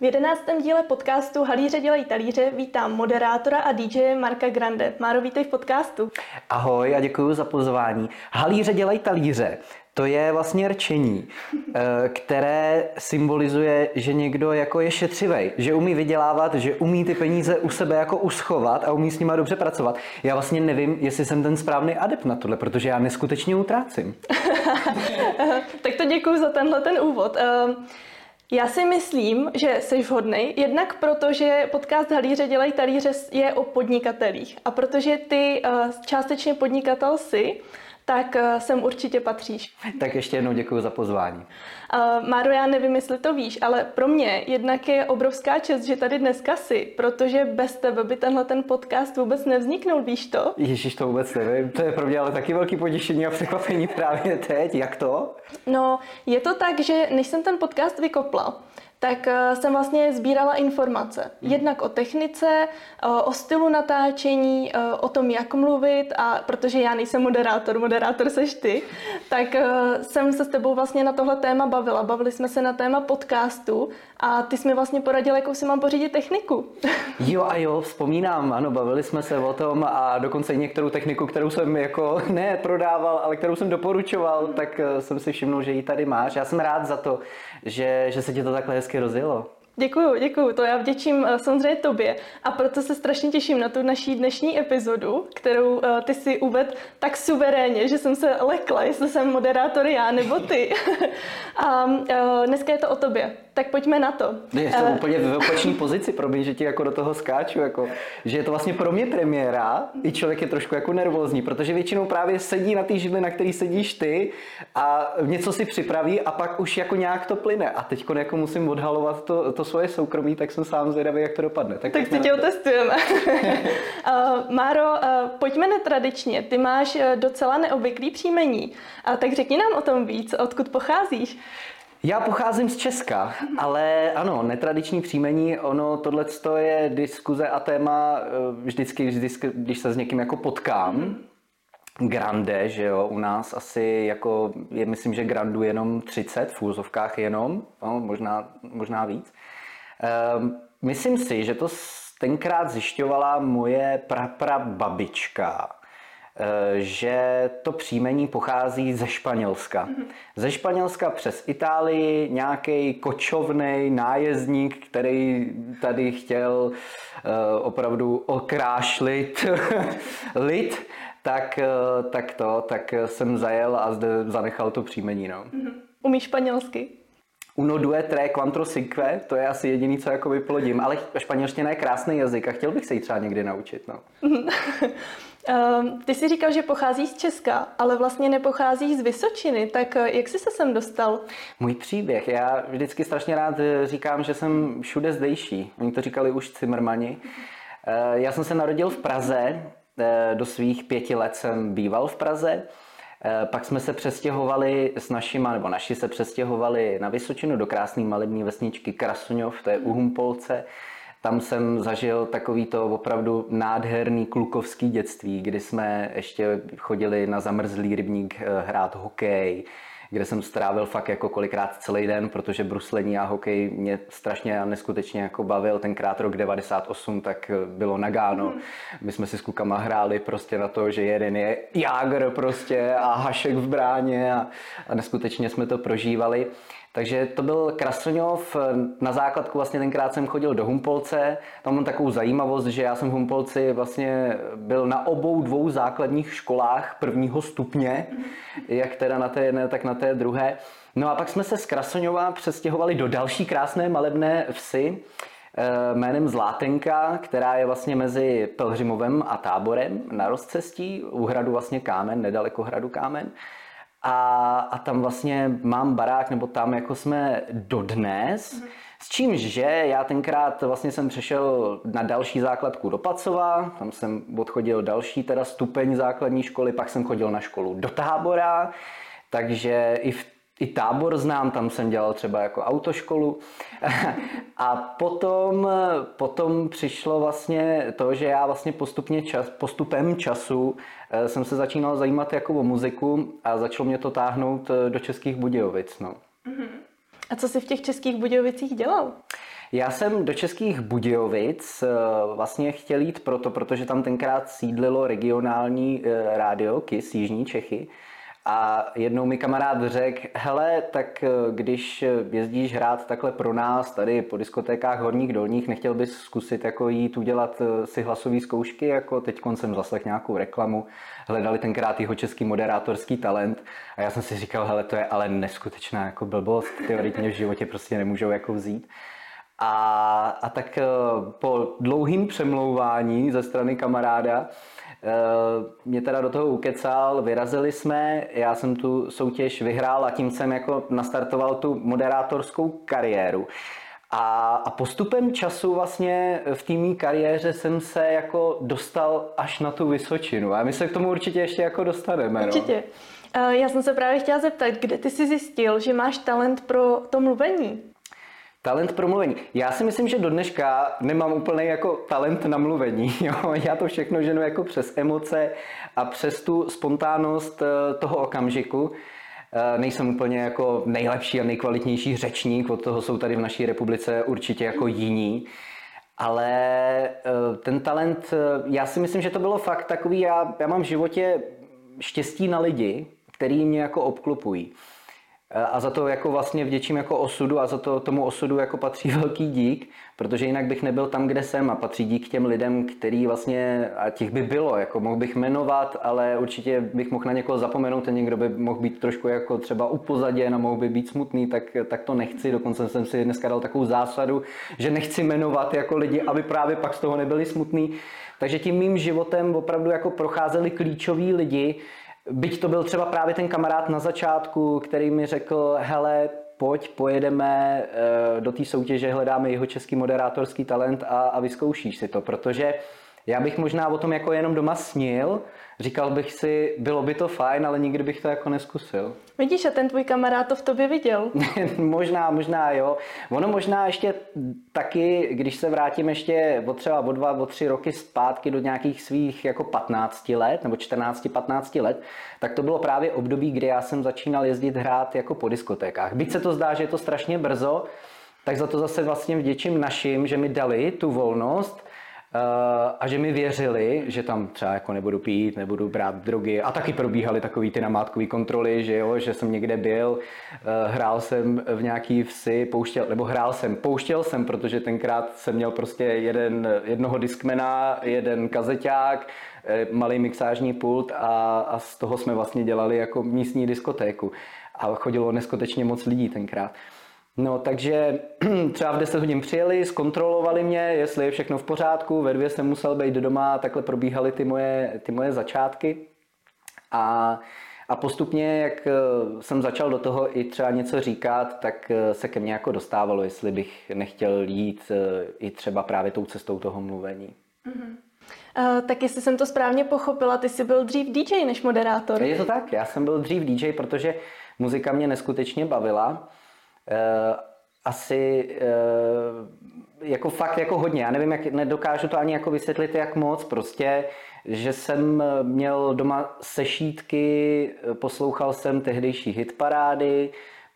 V jedenáctém díle podcastu Halíře dělají talíře vítám moderátora a DJ Marka Grande. Máro, vítej v podcastu. Ahoj a děkuji za pozvání. Halíře dělají talíře. To je vlastně rčení, eh, které symbolizuje, že někdo jako je šetřivý, že umí vydělávat, že umí ty peníze u sebe jako uschovat a umí s nima dobře pracovat. Já vlastně nevím, jestli jsem ten správný adept na tohle, protože já neskutečně utrácím. tak to děkuji za tenhle ten úvod. Já si myslím, že jsi vhodný, jednak proto, že podcast Halíře dělají talíře je o podnikatelích a protože ty uh, částečně podnikatel jsi, tak uh, sem určitě patříš. Tak ještě jednou děkuji za pozvání. Uh, Máro, já nevím, jestli to víš, ale pro mě jednak je obrovská čest, že tady dneska jsi, protože bez tebe by tenhle ten podcast vůbec nevzniknul, víš to? Ježíš, to vůbec nevím. To je pro mě ale taky velký potěšení a překvapení právě teď. Jak to? No, je to tak, že než jsem ten podcast vykopla, tak eh, jsem vlastně sbírala informace. Hmm. Jednak o technice, o stylu natáčení, eh, o tom, jak mluvit a protože já nejsem moderátor, moderátor seš ty, tak eh, jsem se s tebou vlastně na tohle téma bavila. Bavili jsme se na téma podcastu a ty jsi mi vlastně poradil, jakou si mám pořídit techniku. Jo a jo, vzpomínám, ano, bavili jsme se o tom a dokonce i některou techniku, kterou jsem jako ne prodával, ale kterou jsem doporučoval, tak jsem si všiml, že ji tady máš. Já jsem rád za to, že, že se ti to takhle hezky rozjelo. Děkuju, děkuju, to já vděčím eh, samozřejmě tobě a proto se strašně těším na tu naší dnešní epizodu, kterou uh, ty si uved tak suverénně, že jsem se lekla, jestli jsem moderátor já nebo ty. a uh, dneska je to o tobě tak pojďme na to. Je to uh, úplně v opačné pozici pro mě, že ti jako do toho skáču, jako, že je to vlastně pro mě premiéra, i člověk je trošku jako nervózní, protože většinou právě sedí na té židli, na který sedíš ty a něco si připraví a pak už jako nějak to plyne a teď jako musím odhalovat to, to svoje soukromí, tak jsem sám zvědavý, jak to dopadne. Tak, tak si tě otestujeme. uh, Máro, uh, pojďme netradičně, ty máš docela neobvyklý příjmení, tak řekni nám o tom víc, odkud pocházíš. Já pocházím z Česka, ale ano, netradiční příjmení, ono tohle je diskuze a téma eh, vždycky, vždycky, když se s někým jako potkám. Grande, že jo, u nás asi jako, je myslím, že grandu jenom 30, v úzovkách jenom, no, možná, možná víc. Um, myslím si, že to tenkrát zjišťovala moje prapra babička, Eh, že to příjmení pochází ze Španělska. Mm-hmm. Ze Španělska přes Itálii nějaký kočovný nájezdník, který tady chtěl uh, opravdu okrášlit lid, tak, uh, tak to, tak jsem zajel a zde zanechal to příjmení. No. Mm-hmm. Umíš španělsky? Uno due tre quattro cinque, to je asi jediný, co jako vyplodím, ale španělština je krásný jazyk a chtěl bych se ji třeba někdy naučit. No. Ehm, ty jsi říkal, že pocházíš z Česka, ale vlastně nepocházíš z Vysočiny, tak eh, jak jsi se sem dostal? Můj příběh. Já vždycky strašně rád eh, říkám, že jsem všude zdejší. Oni to říkali už Cimrmani. Eh, já jsem se narodil v Praze, do svých pěti let jsem býval v Praze. Pak jsme se přestěhovali s našima, nebo naši se přestěhovali na Vysočinu do krásné malební vesničky Krasuňov, to je u Humpolce. Tam jsem zažil takový to opravdu nádherný klukovský dětství, kdy jsme ještě chodili na zamrzlý rybník eh, hrát hokej, kde jsem strávil fakt jako kolikrát celý den, protože bruslení a hokej mě strašně a neskutečně jako bavil. Tenkrát rok 98, tak eh, bylo nagáno. Mhm. My jsme si s klukama hráli prostě na to, že jeden je Jágr prostě a Hašek v bráně a, a neskutečně jsme to prožívali. Takže to byl Krasňov. Na základku vlastně tenkrát jsem chodil do Humpolce. Tam mám takovou zajímavost, že já jsem v Humpolci vlastně byl na obou dvou základních školách prvního stupně, jak teda na té jedné, tak na té druhé. No a pak jsme se z Krasňova přestěhovali do další krásné malebné vsi eh, jménem Zlátenka, která je vlastně mezi Pelhřimovem a Táborem na rozcestí, u hradu vlastně Kámen, nedaleko hradu Kámen. A, a tam vlastně mám barák, nebo tam jako jsme dodnes, mm-hmm. s čímž, že já tenkrát vlastně jsem přešel na další základku do Pacova, tam jsem odchodil další teda stupeň základní školy, pak jsem chodil na školu do tábora, takže i v i tábor znám, tam jsem dělal třeba jako autoškolu. A potom, potom přišlo vlastně to, že já vlastně postupně čas, postupem času eh, jsem se začínal zajímat jako o muziku a začalo mě to táhnout eh, do Českých Budějovic. No. A co jsi v těch Českých Budějovicích dělal? Já jsem do Českých Budějovic vlastně chtěl jít proto, protože tam tenkrát sídlilo regionální rádio KIS Jižní Čechy. A jednou mi kamarád řekl, hele, tak eh, když jezdíš hrát takhle pro nás tady po diskotékách horních dolních, nechtěl bys zkusit jako jít udělat eh, si hlasové zkoušky, jako teď jsem zaslech nějakou reklamu, hledali tenkrát jeho český moderátorský talent. A já jsem si říkal, hele, to je ale neskutečná jako blbost, teoretně v životě prostě nemůžou jako vzít. A, a tak eh, po dlouhým přemlouvání ze strany kamaráda Eh, mě teda do toho ukecal, vyrazili jsme, já jsem tu soutěž vyhrál a tím jsem jako nastartoval tu moderátorskou kariéru. A, a postupem času vlastně v té mý kariéře jsem se jako dostal až na tu Vysočinu. A my se k tomu určitě ještě jako dostaneme. No. Určitě. No. Já jsem se právě chtěla zeptat, kde ty jsi zjistil, že máš talent pro to mluvení? Talent pro mluvení. Já si myslím, že do dneška nemám úplně jako talent na mluvení. Jo? Já to všechno ženu jako přes emoce a přes tu spontánnost eh, toho okamžiku. Eh, nejsem úplně jako nejlepší a nejkvalitnější řečník, od toho jsou tady v naší republice určitě jako jiní. Ale eh, ten talent, já si myslím, že to bylo fakt takový, já, já mám v životě štěstí na lidi, který mě jako obklopují. A za to jako vlastně vděčím jako osudu a za to tomu osudu jako patří velký dík, protože jinak bych nebyl tam, kde jsem a patří dík těm lidem, který vlastně, a těch by bylo, jako mohl bych jmenovat, ale určitě bych mohl na někoho zapomenout a někdo by mohl být trošku jako třeba upozaděn a mohl by být smutný, tak, tak to nechci. Dokonce jsem si dneska dal takovou zásadu, že nechci jmenovat jako lidi, aby právě pak z toho nebyli smutný. Takže tím mým životem opravdu jako procházeli klíčoví lidi, Byť to byl třeba právě ten kamarád na začátku, který mi řekl, hele, pojď, pojedeme eh, do té soutěže, hledáme jeho český moderátorský talent a, a vyzkoušíš si to, protože já bych možná o tom jako jenom doma snil, říkal bych si, bylo by to fajn, ale nikdy bych to jako neskusil. Vidíš, a ten tvůj kamarád to v tobě viděl. možná, možná jo. Ono možná ještě taky, když se vrátím ještě o třeba o dva, o tři roky zpátky do nějakých svých jako 15 let, nebo 14-15 let, tak to bylo právě období, kdy já jsem začínal jezdit hrát jako po diskotékách. Byť se to zdá, že je to strašně brzo, tak za to zase vlastně vděčím našim, že mi dali tu volnost a že mi věřili, že tam třeba jako nebudu pít, nebudu brát drogy a taky probíhaly takový ty namátkové kontroly, že jo, že jsem někde byl, eh, hrál jsem v nějaký vsi, pouštěl, nebo hrál jsem, pouštěl jsem, protože tenkrát jsem měl prostě jeden, jednoho diskmena, jeden kazeťák, eh, malý mixážní pult a, a z toho jsme vlastně dělali jako místní diskotéku a chodilo neskutečně moc lidí tenkrát. No, takže třeba v 10 hodin přijeli, zkontrolovali mě, jestli je všechno v pořádku, ve dvě jsem musel být doma, takhle probíhaly ty moje, ty moje začátky. A, a postupně, jak eh, jsem začal do toho i třeba něco říkat, tak eh, se ke mně jako dostávalo, jestli bych nechtěl jít eh, i třeba právě tou cestou toho mluvení. Mm-hmm. Uh, tak jestli jsem to správně pochopila, ty jsi byl dřív DJ než moderátor. Je to tak, já jsem byl dřív DJ, protože muzika mě neskutečně bavila. Eh, asi eh, jako fakt jako hodně. Já nevím, jak nedokážu to ani jako vysvětlit, jak moc. Prostě, že jsem měl doma sešítky, poslouchal jsem tehdejší hitparády,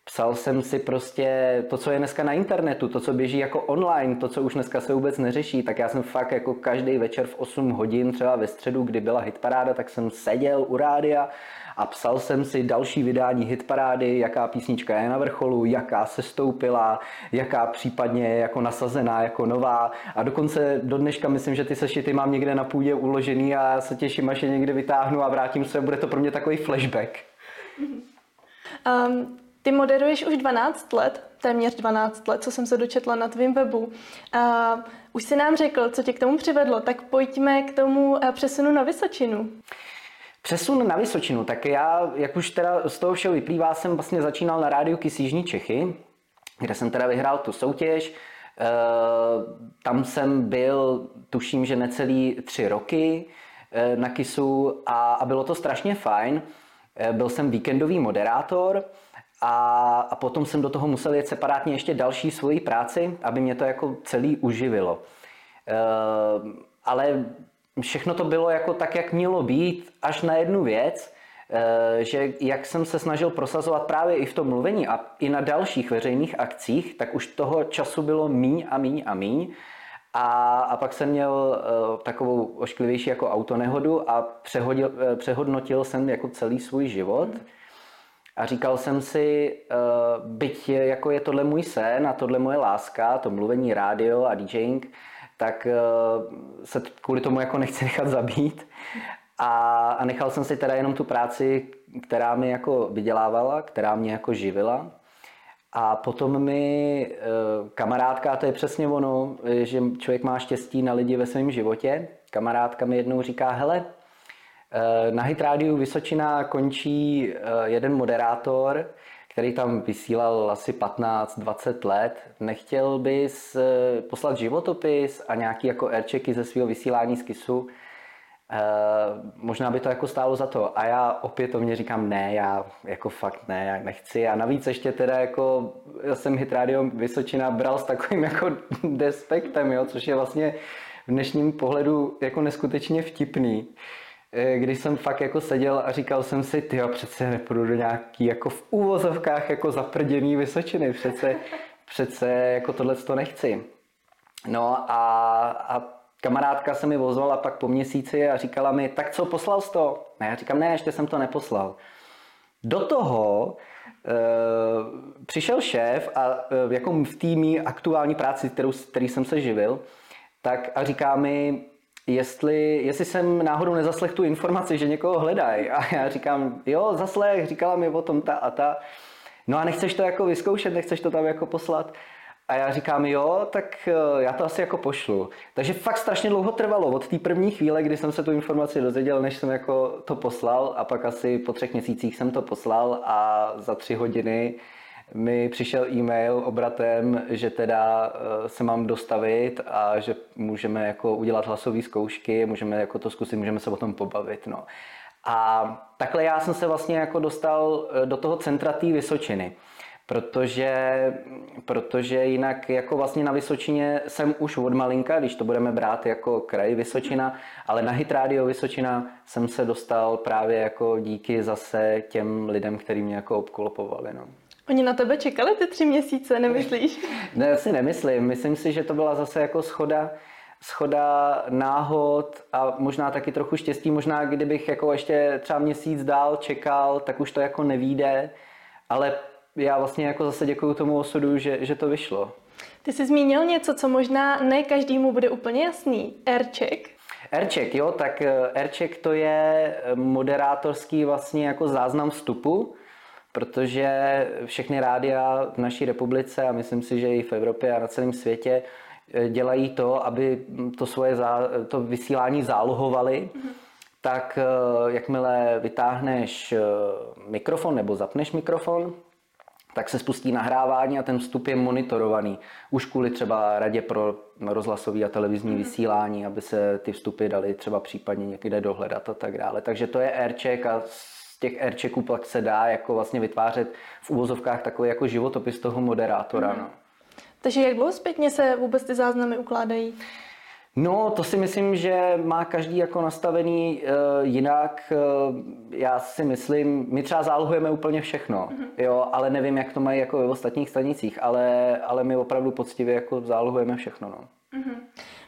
Psal jsem si prostě to, co je dneska na internetu, to, co běží jako online, to, co už dneska se vůbec neřeší, tak já jsem fakt jako každý večer v 8 hodin, třeba ve středu, kdy byla hitparáda, tak jsem seděl u rádia a psal jsem si další vydání hitparády, jaká písnička je na vrcholu, jaká se stoupila, jaká případně je jako nasazená jako nová a dokonce do dneška myslím, že ty sešity mám někde na půdě uložený a já se těším, až je někdy vytáhnu a vrátím se, bude to pro mě takový flashback. Um, ty moderuješ už 12 let, téměř 12 let, co jsem se dočetla na tvém webu. Uh, už si nám řekl, co tě k tomu přivedlo, tak pojďme k tomu eh, přesunu na Vysočinu. Přesun na Vysočinu, tak já, jak už teda z toho všeho vyplývá, jsem vlastně začínal na rádiu Kis Jižní Čechy, kde jsem teda vyhrál tu soutěž. E, tam jsem byl, tuším, že necelý tři roky e, na Kisu a, a bylo to strašně fajn. E, byl jsem víkendový moderátor a, a potom jsem do toho musel jet separátně ještě další svoji práci, aby mě to jako celý uživilo. E, ale všechno to bylo jako tak, jak mělo být, až na jednu věc. eh, že jak jsem se snažil prosazovat právě i v tom mluvení a i na dalších veřejných akcích, tak už toho času bylo míň a míň a míň. A, a pak jsem měl uh, takovou ošklivější jako autonehodu a přehodil, uh, přehodnotil jsem jako celý svůj život. A říkal jsem si, uh, byť je, jako je tohle můj sen a tohle moje láska, to mluvení rádio a DJing, tak uh, se kvůli tomu jako nechci nechat zabít. A, a nechal jsem si teda jenom tu práci, která mi jako vydělávala, která mě jako živila. A potom mi e, kamarádka, a to je přesně ono, že člověk má štěstí na lidi ve svém životě, kamarádka mi jednou říká, hele, e, na Hit Radio Vysočina končí jeden moderátor, který tam vysílal asi 15-20 let. Nechtěl bys poslat životopis a nějaký jako airchecky ze svého vysílání z KISu? Uh, možná by to jako stálo za to. A já opětovně říkám ne, já jako fakt ne, já nechci. A navíc ještě teda jako, já jsem Hit Radio Vysočina bral s takovým jako despektem, jo, což je vlastně v dnešním pohledu jako neskutečně vtipný. Eh, když jsem fakt jako seděl a říkal jsem si, ty přece nepůjdu do nějaký jako v úvozovkách jako zaprděný Vysočiny, přece, přece jako tohle to nechci. No a, a kamarádka se mi ozvala pak po měsíci a říkala mi, tak co, poslal jsi to? Ne, já říkám, ne, ještě jsem to neposlal. Do toho e, přišel šéf a e, jako v týmí aktuální práci, kterou, který jsem se živil, tak a říká mi, jestli, jestli jsem náhodou nezaslech tu informaci, že někoho hledají. A já říkám, jo, zaslech, říkala mi o tom ta a ta. No a nechceš to jako vyzkoušet, nechceš to tam jako poslat? A já říkám, jo, tak eh, já to asi jako pošlu. Takže fakt strašně dlouho trvalo od té první chvíle, kdy jsem se tu informaci dozvěděl, než jsem jako to poslal a pak asi po třech měsících jsem to poslal a za tři hodiny mi přišel e-mail obratem, že teda eh, se mám dostavit a že můžeme jako udělat hlasové zkoušky, můžeme jako to zkusit, můžeme se o tom pobavit. No. A takhle já jsem se vlastně jako dostal eh, do toho centra té Vysočiny protože, protože jinak jako vlastně na Vysočině jsem už od malinka, když to budeme brát jako kraj Vysočina, ale na Hit Radio Vysočina jsem se dostal právě jako díky zase těm lidem, kteří mě jako obklopovali. No. Oni na tebe čekali ty tři měsíce, nemyslíš? ne, si nemyslím. Myslím si, že to byla zase jako schoda, schoda náhod a možná taky trochu štěstí. Možná kdybych jako ještě třeba měsíc dál čekal, tak už to jako nevíde. Ale já vlastně jako zase děkuju tomu osudu, že, že to vyšlo. Ty jsi zmínil něco, co možná ne každému bude úplně jasný. Aircheck. Aircheck, jo, tak eh, Aircheck to je eh, moderátorský vlastně jako záznam vstupu, protože všechny rádia v naší republice a myslím si, že i v Evropě a na celém světě eh, dělají to, aby to svoje zá, to vysílání zálohovali. Mm-hmm. Tak jakmile vytáhneš mikrofon nebo zapneš mikrofon, tak se spustí nahrávání a ten vstup je monitorovaný. Už kvůli třeba radě pro rozhlasový a televizní mm. vysílání, aby se ty vstupy dali třeba případně někde dohledat a tak dále. Takže to je aircheck a těch airchecků pak se dá jako vlastně vytvářet v úvozovkách takový jako životopis toho moderátora. Mm. No. Takže jak dlouho zpětně se vůbec ty záznamy ukládají? No, to si myslím, že má každý jako nastavený uh, jinak. Uh, já si myslím, my třeba zálohujeme úplně všechno, mm-hmm. jo, ale nevím, jak to mají jako ve ostatních stanicích, ale, ale my opravdu poctivě jako zálohujeme všechno, no. Mm-hmm.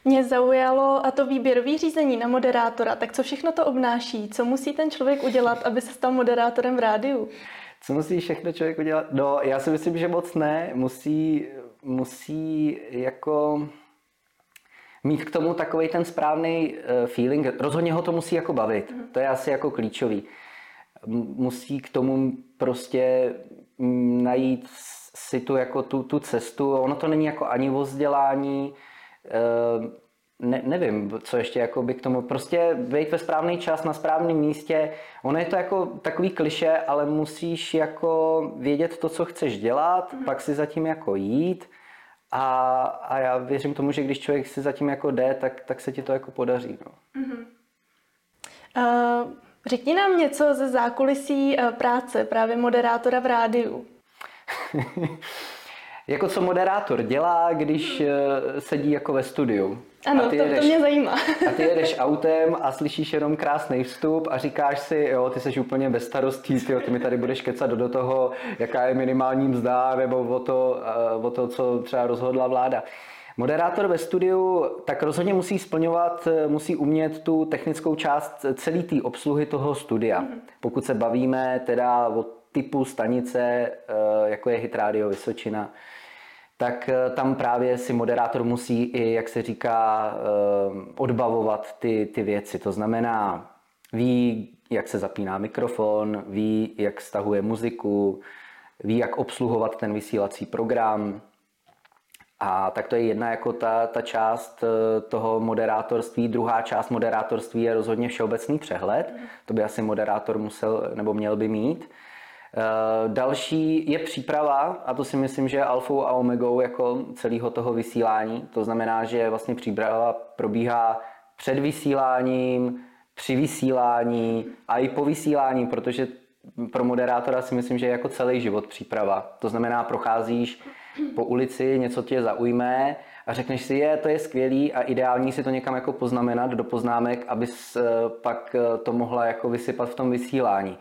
Mě zaujalo a to výběrové řízení na moderátora, tak co všechno to obnáší? Co musí ten člověk udělat, aby se stal moderátorem v rádiu? Co musí všechno člověk udělat? No, já si myslím, že moc ne. Musí, musí jako mít k tomu takový ten správný uh, feeling. Rozhodně ho to musí jako bavit. Mm. To je asi jako klíčový. Musí k tomu prostě najít si tu, jako tu, tu cestu. Ono to není jako ani o vzdělání, ne, nevím, co ještě jako by k tomu, prostě vejít ve správný čas na správném místě. Ono je to jako takový kliše, ale musíš jako vědět to, co chceš dělat, mm. pak si zatím jako jít a, a já věřím tomu, že když člověk si zatím jako jde, tak, tak se ti to jako podaří. No. Uh-huh. Uh, řekni nám něco ze zákulisí uh, práce právě moderátora v rádiu. Jako co moderátor dělá, když eh, sedí jako ve studiu. Ano, a ty to, jedeš, to mě zajímá. A ty jedeš autem a slyšíš jenom krásný vstup a říkáš si, jo, ty jsi úplně bez starostí, ty, ty mi tady budeš kecat do toho, jaká je minimální mzda, nebo o to, eh, o to co třeba rozhodla vláda. Moderátor ve studiu tak rozhodně musí splňovat, eh, musí umět tu technickou část celé té obsluhy toho studia. Mm-hmm. Pokud se bavíme teda o typu stanice, jako je Hit Radio Vysočina, tak eh, tam právě si moderátor musí i, jak se říká, eh, odbavovat ty, ty věci. To znamená, ví, jak se zapíná mikrofon, ví, jak stahuje muziku, ví, jak obsluhovat ten vysílací program. A tak to je jedna jako ta, ta část eh, toho moderátorství. Druhá část moderátorství je rozhodně všeobecný přehled. To by asi moderátor musel nebo měl by mít. Eh, další je příprava a to si myslím, že je alfou a omegou jako celého toho vysílání. To znamená, že vlastně příprava probíhá před vysíláním, při vysílání a i po vysílání, protože pro moderátora si myslím, že je jako celý život příprava. To znamená, procházíš po ulici, něco tě zaujme a řekneš si, je, to je skvělý a ideální si to někam jako poznamenat do poznámek, abys eh, pak eh, to mohla jako vysypat v tom vysílání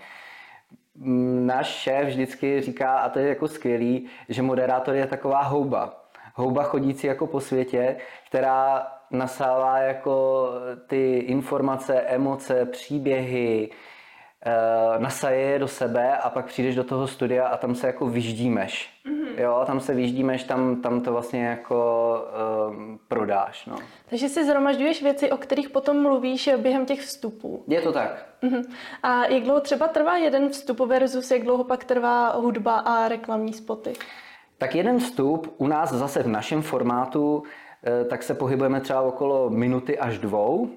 náš šéf vždycky říká, a to je jako skvělý, že moderátor je taková houba. Houba chodící jako po světě, která nasává jako ty informace, emoce, příběhy, nasaje je do sebe a pak přijdeš do toho studia a tam se jako vyždímeš. Mm-hmm. Jo, tam se vyždímeš, tam, tam to vlastně jako uh, prodáš. No. Takže si zhromažďuješ věci, o kterých potom mluvíš během těch vstupů. Je to tak. Mm-hmm. A jak dlouho třeba trvá jeden vstup versus jak dlouho pak trvá hudba a reklamní spoty? Tak jeden vstup u nás zase v našem formátu, eh, tak se pohybujeme třeba okolo minuty až dvou.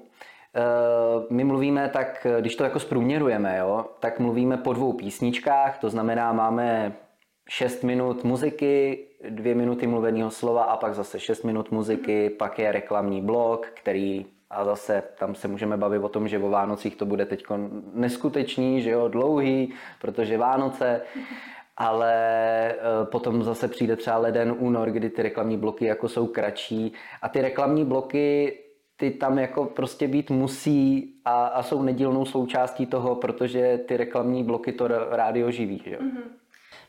Eh, my mluvíme tak, když to jako zprůměrujeme, jo, tak mluvíme po dvou písničkách, to znamená, máme 6 minut muziky, 2 minuty mluveného slova a pak zase 6 minut muziky, pak je reklamní blok, který a zase tam se můžeme bavit o tom, že o Vánocích to bude teď neskutečný, že jo, dlouhý, protože Vánoce, ale eh, potom zase přijde třeba leden, únor, kdy ty reklamní bloky jako jsou kratší. A ty reklamní bloky ty tam jako prostě být musí a, a jsou nedílnou součástí toho, protože ty reklamní bloky to rádio živí. Že? Mm-hmm.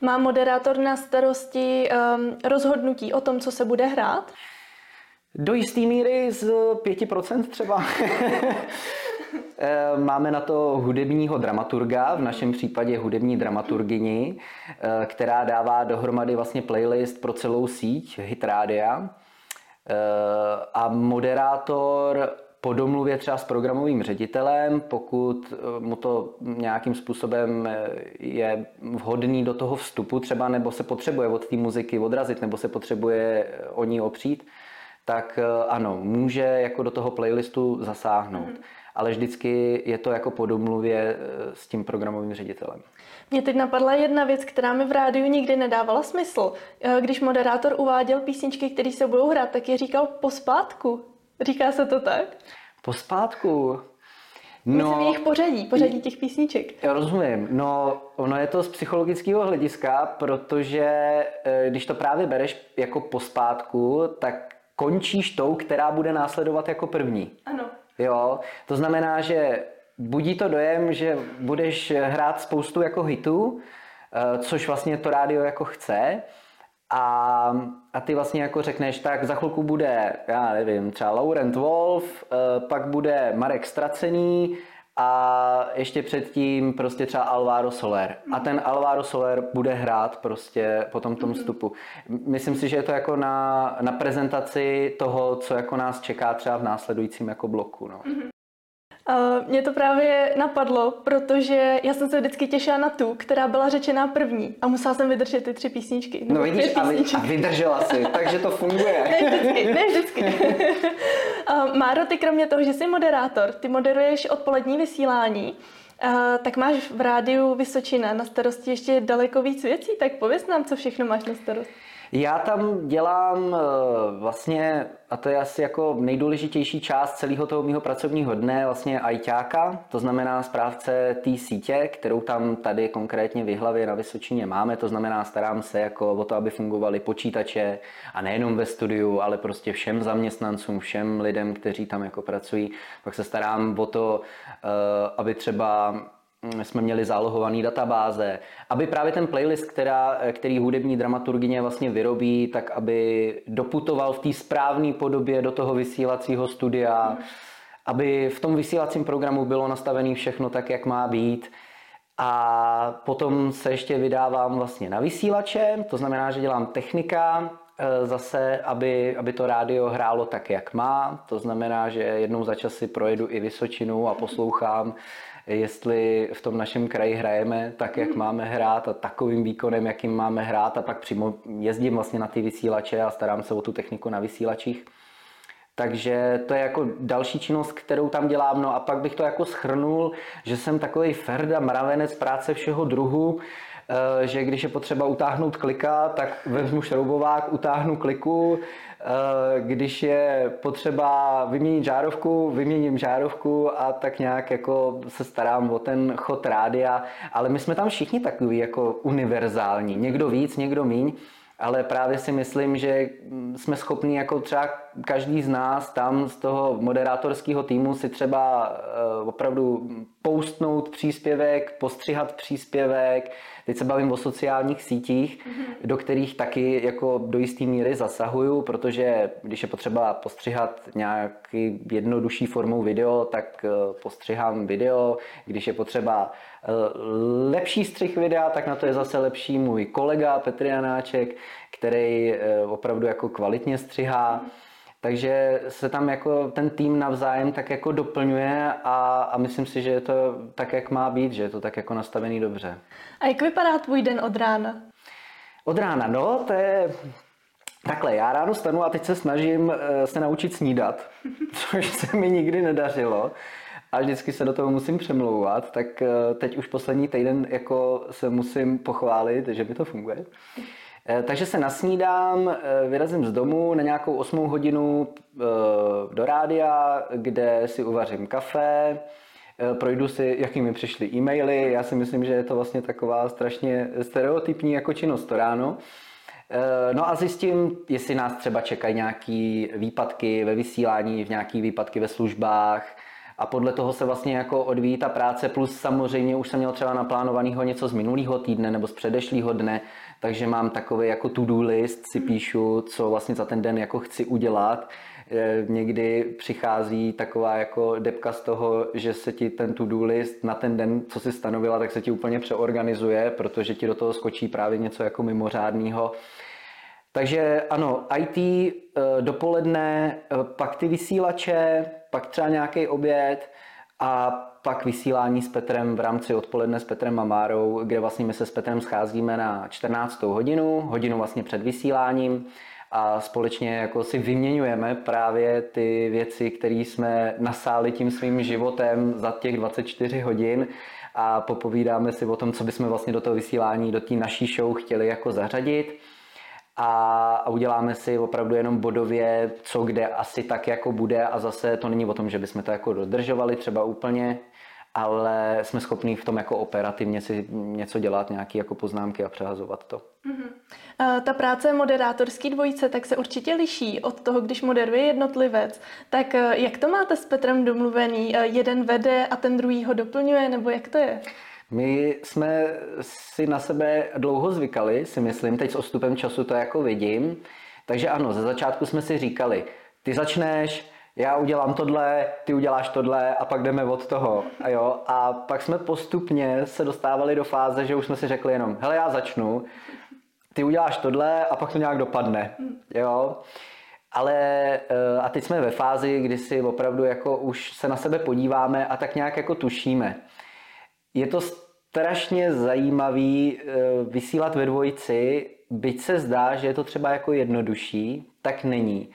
Má moderátor na starosti um, rozhodnutí o tom, co se bude hrát? Do jisté míry z 5% třeba. Eh, máme na to hudebního dramaturga, v našem případě hudební dramaturgini, eh, která dává dohromady vlastně playlist pro celou síť Hit Rádia. Eh, a moderátor po domluvě třeba s programovým ředitelem, pokud eh, mu to nějakým způsobem eh, je vhodný do toho vstupu třeba, nebo se potřebuje od té muziky odrazit, nebo se potřebuje o ní opřít, tak ano, může jako do toho playlistu zasáhnout. Mm-hmm. Ale vždycky je to jako po domluvě s tím programovým ředitelem. Mě teď napadla jedna věc, která mi v rádiu nikdy nedávala smysl. Eh, když moderátor uváděl písničky, které se budou hrát, tak je říkal pospátku. Říká se to tak? Pospátku? No, Myslím jejich pořadí, pořadí těch písniček. Já rozumím. No, ono je to z psychologického hlediska, protože eh, když to právě bereš jako pospátku, tak končíš tou, která bude následovat jako první. Ano. Jo, to znamená, že budí to dojem, že budeš hrát spoustu jako hitů, eh, což vlastně to rádio jako chce. A, a ty vlastně jako řekneš, tak za chvilku bude, já nevím, třeba Laurent Wolf, eh, pak bude Marek Stracený a ještě předtím prostě třeba Alvaro Soler. A ten Alvaro Soler bude hrát prostě po tom tom vstupu. Myslím si, že je to jako na, na prezentaci toho, co jako nás čeká třeba v následujícím jako bloku. No. Uh, mě to právě napadlo, protože já jsem se vždycky těšila na tu, která byla řečená první a musela jsem vydržet ty tři písničky. No vidíš, a, a vydržela si, takže to funguje. Ne vždycky, ne vždycky. uh, Máro, ty kromě toho, že jsi moderátor, ty moderuješ odpolední vysílání, uh, tak máš v rádiu Vysočina na starosti ještě daleko víc věcí, tak pověz nám, co všechno máš na starosti. Já tam dělám eh, vlastně, a to je asi jako nejdůležitější část celého toho mého pracovního dne, vlastně ajťáka, to znamená správce té sítě, kterou tam tady konkrétně v hlavě na Vysočině máme, to znamená starám se jako o to, aby fungovaly počítače a nejenom ve studiu, ale prostě všem zaměstnancům, všem lidem, kteří tam jako pracují. Pak se starám o to, eh, aby třeba jsme měli zálohovaný databáze, aby právě ten playlist, která, který hudební dramaturgině vlastně vyrobí, tak aby doputoval v té správné podobě do toho vysílacího studia, mm. aby v tom vysílacím programu bylo nastavené všechno tak, jak má být. A potom se ještě vydávám vlastně na vysílače, to znamená, že dělám technika, e, zase, aby, aby to rádio hrálo tak, jak má. To znamená, že jednou za čas si projedu i Vysočinu a poslouchám jestli v tom našem kraji hrajeme tak, jak hmm. máme hrát a takovým výkonem, jakým máme hrát a pak přímo jezdím vlastně na ty vysílače a starám se o tu techniku na vysílačích. Takže to je jako další činnost, kterou tam dělám. No a pak bych to jako schrnul, že jsem takový ferda mravenec práce všeho druhu, eh, že když je potřeba utáhnout klika, tak vezmu šroubovák, utáhnu kliku, když je potřeba vyměnit žárovku, vyměním žárovku a tak nějak jako se starám o ten chod rádia, ale my jsme tam všichni takový jako univerzální, někdo víc, někdo míň, ale právě si myslím, že jsme schopni jako třeba každý z nás tam z toho moderátorského týmu si třeba eh, opravdu postnout příspěvek, postřihat příspěvek, Teď se bavím o sociálních sítích, mm-hmm. do kterých taky jako do jisté míry zasahuju, protože když je potřeba postřihat nějaký jednodušší formou video, tak eh, postřihám video. Když je potřeba lepší střih videa, tak na to je zase lepší můj kolega Petr Janáček, který eh, opravdu jako kvalitně střihá. Takže se tam jako ten tým navzájem tak jako doplňuje a, a myslím si, že je to tak, jak má být, že je to tak jako nastavený dobře. A jak vypadá tvůj den od rána? Od rána, no, to je takhle. Já ráno stanu a teď se snažím eh, se naučit snídat, což se mi nikdy nedařilo a vždycky se do toho musím přemlouvat, tak eh, teď už poslední týden jako se musím pochválit, že mi to funguje. Eh, takže se nasnídám, eh, vyrazím z domu na nějakou 8 hodinu do rádia, kde si uvařím kafe, projdu si, jaký mi přišly e-maily. Já si myslím, že je to vlastně taková strašně stereotypní jako činnost to ráno. No a zjistím, jestli nás třeba čekají nějaké výpadky ve vysílání, v nějaké výpadky ve službách, a podle toho se vlastně jako odvíjí ta práce, plus samozřejmě už jsem měl třeba naplánovaného něco z minulého týdne nebo z předešlého dne, takže mám takový jako to-do list, si píšu, co vlastně za ten den jako chci udělat. Eh, někdy přichází taková jako depka z toho, že se ti ten to-do list na ten den, co si stanovila, tak se ti úplně přeorganizuje, protože ti do toho skočí právě něco jako mimořádného. Takže ano, IT eh, dopoledne, eh, pak ty vysílače, pak třeba nějaký oběd a pak vysílání s Petrem v rámci odpoledne s Petrem Mamárou, kde vlastně my se s Petrem scházíme na 14. hodinu, hodinu vlastně před vysíláním a společně jako si vyměňujeme právě ty věci, které jsme nasáli tím svým životem za těch 24 hodin a popovídáme si o tom, co bychom vlastně do toho vysílání, do té naší show chtěli jako zařadit a, uděláme si opravdu jenom bodově, co kde asi tak jako bude a zase to není o tom, že bychom to jako dodržovali třeba úplně, ale jsme schopni v tom jako operativně si něco dělat, nějaké jako poznámky a přehazovat to. Mm-hmm. Ta práce moderátorský dvojice tak se určitě liší od toho, když moderuje jednotlivec. Tak e, jak to máte s Petrem domluvený? E, jeden vede a ten druhý ho doplňuje, nebo jak to je? My jsme si na sebe dlouho zvykali, si myslím, teď s ostupem času to jako vidím. Takže ano, ze začátku jsme si říkali, ty začneš, já udělám tohle, ty uděláš tohle a pak jdeme od toho. A, jo? a pak jsme postupně se dostávali do fáze, že už jsme si řekli jenom, hele já začnu, ty uděláš tohle a pak to nějak dopadne. Jo? Ale eh, a teď jsme ve fázi, kdy si opravdu jako už se na sebe podíváme a tak nějak jako tušíme. Je to strašně zajímavý eh, vysílat ve dvojici, byť se zdá, že je to třeba jako jednodušší, tak není.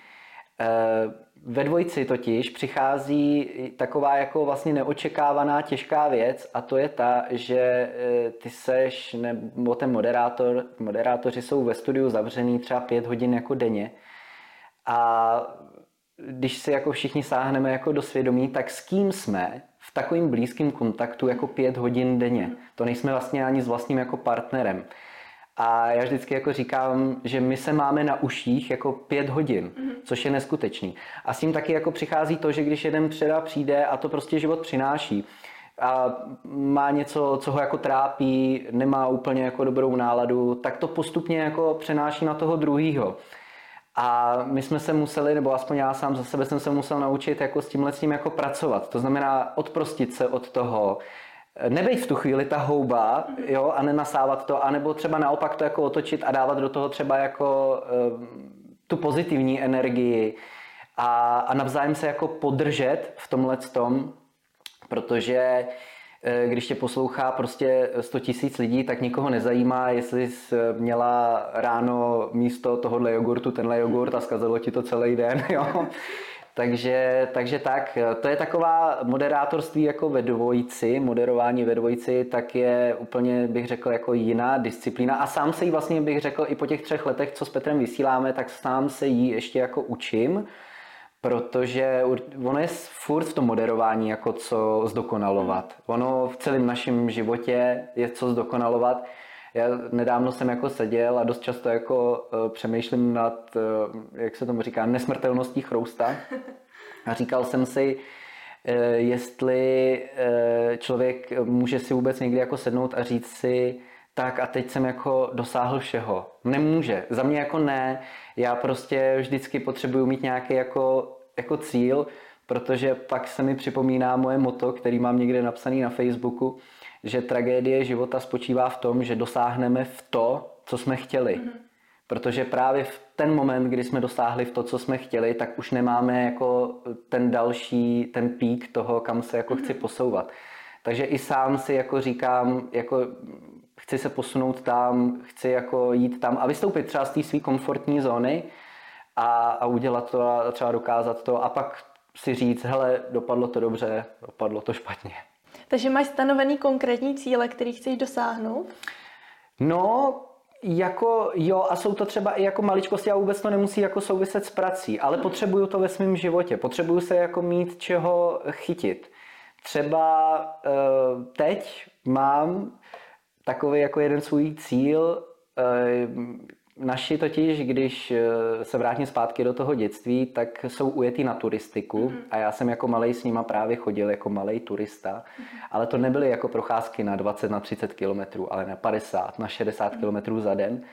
Eh, ve dvojici totiž přichází taková jako vlastně neočekávaná těžká věc a to je ta, že e, ty seš, nebo ten moderátor, moderátoři jsou ve studiu zavřený třeba pět hodin jako denně a když si jako všichni sáhneme jako do svědomí, tak s kým jsme v takovým blízkém kontaktu jako pět hodin denně. To nejsme vlastně ani s vlastním jako partnerem. A já vždycky jako říkám, že my se máme na uších jako pět hodin, mm-hmm. což je neskutečný. A s tím taky jako přichází to, že když jeden předa přijde a to prostě život přináší, a má něco, co ho jako trápí, nemá úplně jako dobrou náladu, tak to postupně jako přenáší na toho druhýho. A my jsme se museli, nebo aspoň já sám za sebe jsem se musel naučit jako s tímhle s tím jako pracovat. To znamená odprostit se od toho, nebejt v tu chvíli ta houba jo, a nenasávat to, anebo třeba naopak to jako otočit a dávat do toho třeba jako uh, tu pozitivní energii a, a navzájem se jako podržet v tomhle tom, protože eh, když tě poslouchá prostě 100 tisíc lidí, tak nikoho nezajímá, jestli jsi měla ráno místo tohohle jogurtu tenhle jogurt a zkazilo ti to celý den. Jo? Takže, takže tak, to je taková moderátorství jako ve dvojici, moderování ve dvojici, tak je úplně, bych řekl, jako jiná disciplína. A sám se jí vlastně, bych řekl, i po těch třech letech, co s Petrem vysíláme, tak sám se jí ještě jako učím, protože ono je furt v tom moderování jako co zdokonalovat. Ono v celém našem životě je co zdokonalovat. Já nedávno jsem jako seděl a dost často jako uh, přemýšlím nad, uh, jak se tomu říká, nesmrtelností chrousta. A říkal jsem si, uh, jestli člověk může si vůbec někdy jako sednout a říct si, tak a teď jsem jako dosáhl všeho. Nemůže. Za mě jako ne. Já prostě vždycky potřebuju mít nějaký jako, jako cíl, protože pak se mi připomíná moje moto, který mám někde napsaný na Facebooku, že tragédie života spočívá v tom, že dosáhneme v to, co jsme chtěli. Mm-hmm. Protože právě v ten moment, kdy jsme dosáhli v to, co jsme chtěli, tak už nemáme jako ten další, ten pík toho, kam se jako mm-hmm. chci posouvat. Takže i sám si jako říkám, jako chci se posunout tam, chci jako jít tam a vystoupit třeba z té své komfortní zóny a, a udělat to a třeba dokázat to a pak si říct, hele, dopadlo to dobře, dopadlo to špatně. Takže máš stanovený konkrétní cíle, který chceš dosáhnout? No, jako jo, a jsou to třeba i jako maličkosti a vůbec to nemusí jako souviset s prací, ale potřebuju to ve svém životě, potřebuju se jako mít čeho chytit. Třeba uh, teď mám takový jako jeden svůj cíl, uh, Naši totiž, když eh, se vrátím zpátky do toho dětství, tak jsou ujetí na turistiku mm-hmm. a já jsem jako malej s nima právě chodil jako malej turista, mm-hmm. ale to nebyly jako procházky na 20, na 30 kilometrů, ale na 50, na 60 mm-hmm. kilometrů za den.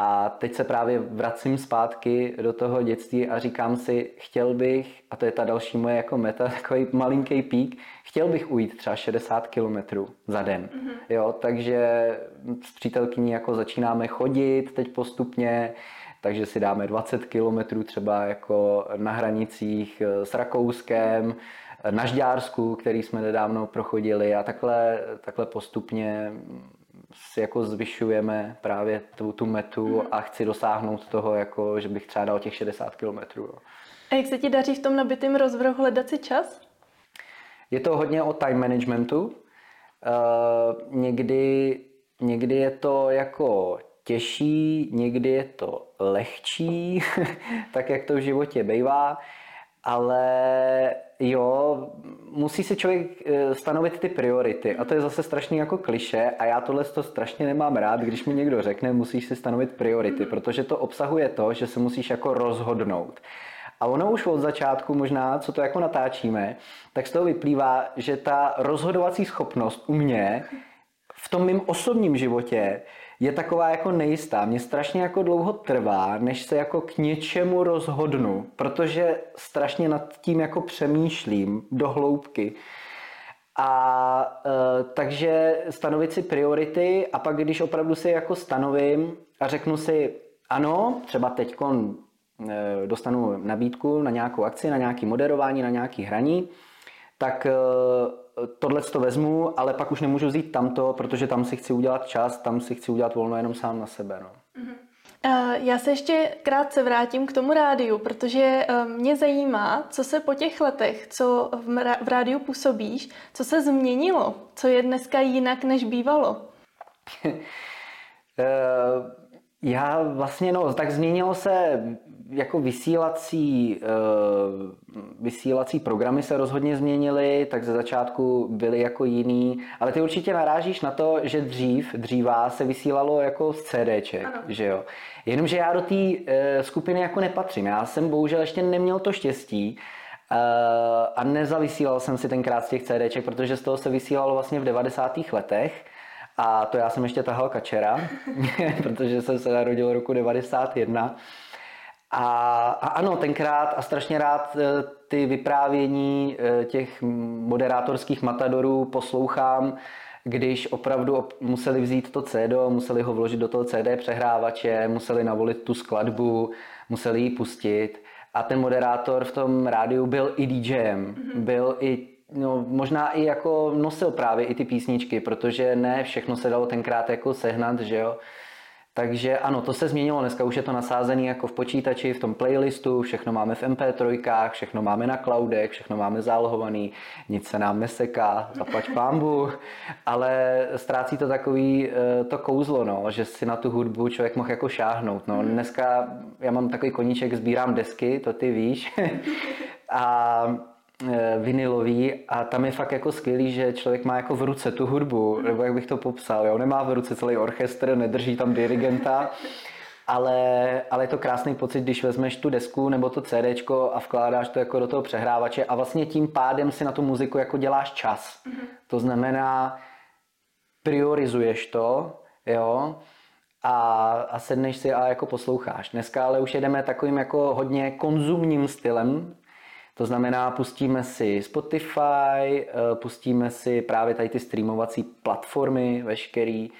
A teď se právě vracím zpátky do toho dětství a říkám si, chtěl bych, a to je ta další moje jako meta, takový malinký pík, chtěl bych ujít třeba 60 kilometrů za den. Mm-hmm. Jo, takže s přítelkyní jako začínáme chodit teď postupně, takže si dáme 20 kilometrů třeba jako na hranicích s Rakouskem, na Žďársku, který jsme nedávno prochodili a takhle, takhle postupně jako zvyšujeme právě tu, tu metu mm. a chci dosáhnout toho, jako, že bych třeba dal těch 60 kilometrů. A jak se ti daří v tom nabitém rozvrhu hledat si čas? Je to hodně o time managementu. Uh, někdy, někdy je to jako těžší, někdy je to lehčí, tak jak to v životě bývá ale jo, musí si člověk eh, stanovit ty priority. A to je zase strašně jako kliše a já tohle to strašně nemám rád, když mi někdo řekne, musíš si stanovit priority, protože to obsahuje to, že se musíš jako rozhodnout. A ono už od začátku možná, co to jako natáčíme, tak z toho vyplývá, že ta rozhodovací schopnost u mě v tom mém osobním životě je taková jako nejistá. Mě strašně jako dlouho trvá, než se jako k něčemu rozhodnu, protože strašně nad tím jako přemýšlím do hloubky. A e, takže stanovit si priority a pak, když opravdu si jako stanovím a řeknu si, ano, třeba teď e, dostanu nabídku na nějakou akci, na nějaký moderování, na nějaký hraní, tak e, tohle to vezmu, ale pak už nemůžu vzít tamto, protože tam si chci udělat čas, tam si chci udělat volno jenom sám na sebe. No. Mm-hmm. Já se ještě krátce vrátím k tomu rádiu, protože mě zajímá, co se po těch letech, co v rádiu působíš, co se změnilo, co je dneska jinak, než bývalo. Já vlastně, no, tak změnilo se jako vysílací, uh, vysílací programy se rozhodně změnily, tak ze začátku byly jako jiný, ale ty určitě narážíš na to, že dřív, dřívá se vysílalo jako z CDček, ano. že jo. Jenomže já do té uh, skupiny jako nepatřím, já jsem bohužel ještě neměl to štěstí, Uh, a nezavysílal jsem si tenkrát z těch CDček, protože z toho se vysílalo vlastně v 90. letech a to já jsem ještě tahal kačera, protože jsem se narodil roku 91. A, a ano, tenkrát a strašně rád eh, ty vyprávění eh, těch moderátorských matadorů poslouchám, když opravdu museli vzít to CD, museli ho vložit do toho CD přehrávače, museli navolit tu skladbu, museli ji pustit. A ten moderátor v tom rádiu byl i DJem, mm-hmm. byl i no, možná i jako nosil právě i ty písničky, protože ne všechno se dalo tenkrát jako sehnat, že jo. Takže ano, to se změnilo. Dneska už je to nasázené jako v počítači, v tom playlistu, všechno máme v MP3, všechno máme na cloudech, všechno máme zálohovaný, nic se nám neseká, zaplať pámbu, ale ztrácí to takový eh, to kouzlo, no, že si na tu hudbu člověk mohl jako šáhnout. No. Dneska já mám takový koníček, sbírám desky, to ty víš, a vinilový a tam je fakt jako skvělý, že člověk má jako v ruce tu hudbu, nebo jak bych to popsal, jo, nemá v ruce celý orchestr, nedrží tam dirigenta, ale, ale je to krásný pocit, když vezmeš tu desku nebo to CD a vkládáš to jako do toho přehrávače a vlastně tím pádem si na tu muziku jako děláš čas. Mm-hmm. To znamená, priorizuješ to, jo, a, a sedneš si a jako posloucháš. Dneska ale už jedeme takovým jako hodně konzumním stylem, to znamená, pustíme si Spotify, eh, pustíme si právě tady ty streamovací platformy veškerý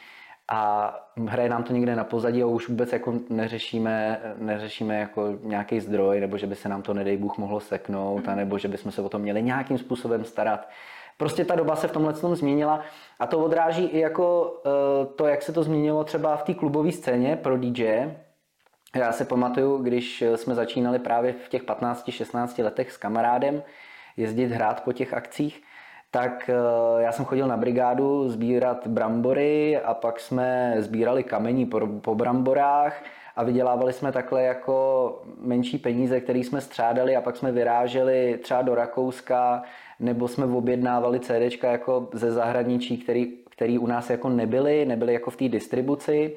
a hraje nám to někde na pozadí a už vůbec jako neřešíme, neřešíme jako nějaký zdroj, nebo že by se nám to, nedej Bůh, mohlo seknout, mhm. nebo že bychom se o to měli nějakým způsobem starat. Prostě ta doba se v tomhle tom změnila a to odráží i jako eh, to, jak se to změnilo třeba v té klubové scéně pro DJ, já se pamatuju, když jsme začínali právě v těch 15-16 letech s kamarádem jezdit hrát po těch akcích, tak eh, já jsem chodil na brigádu sbírat brambory a pak jsme sbírali kamení po, po bramborách a vydělávali jsme takhle jako menší peníze, které jsme střádali a pak jsme vyráželi třeba do Rakouska nebo jsme objednávali CDčka jako ze zahraničí, který, který u nás jako nebyly, nebyly jako v té distribuci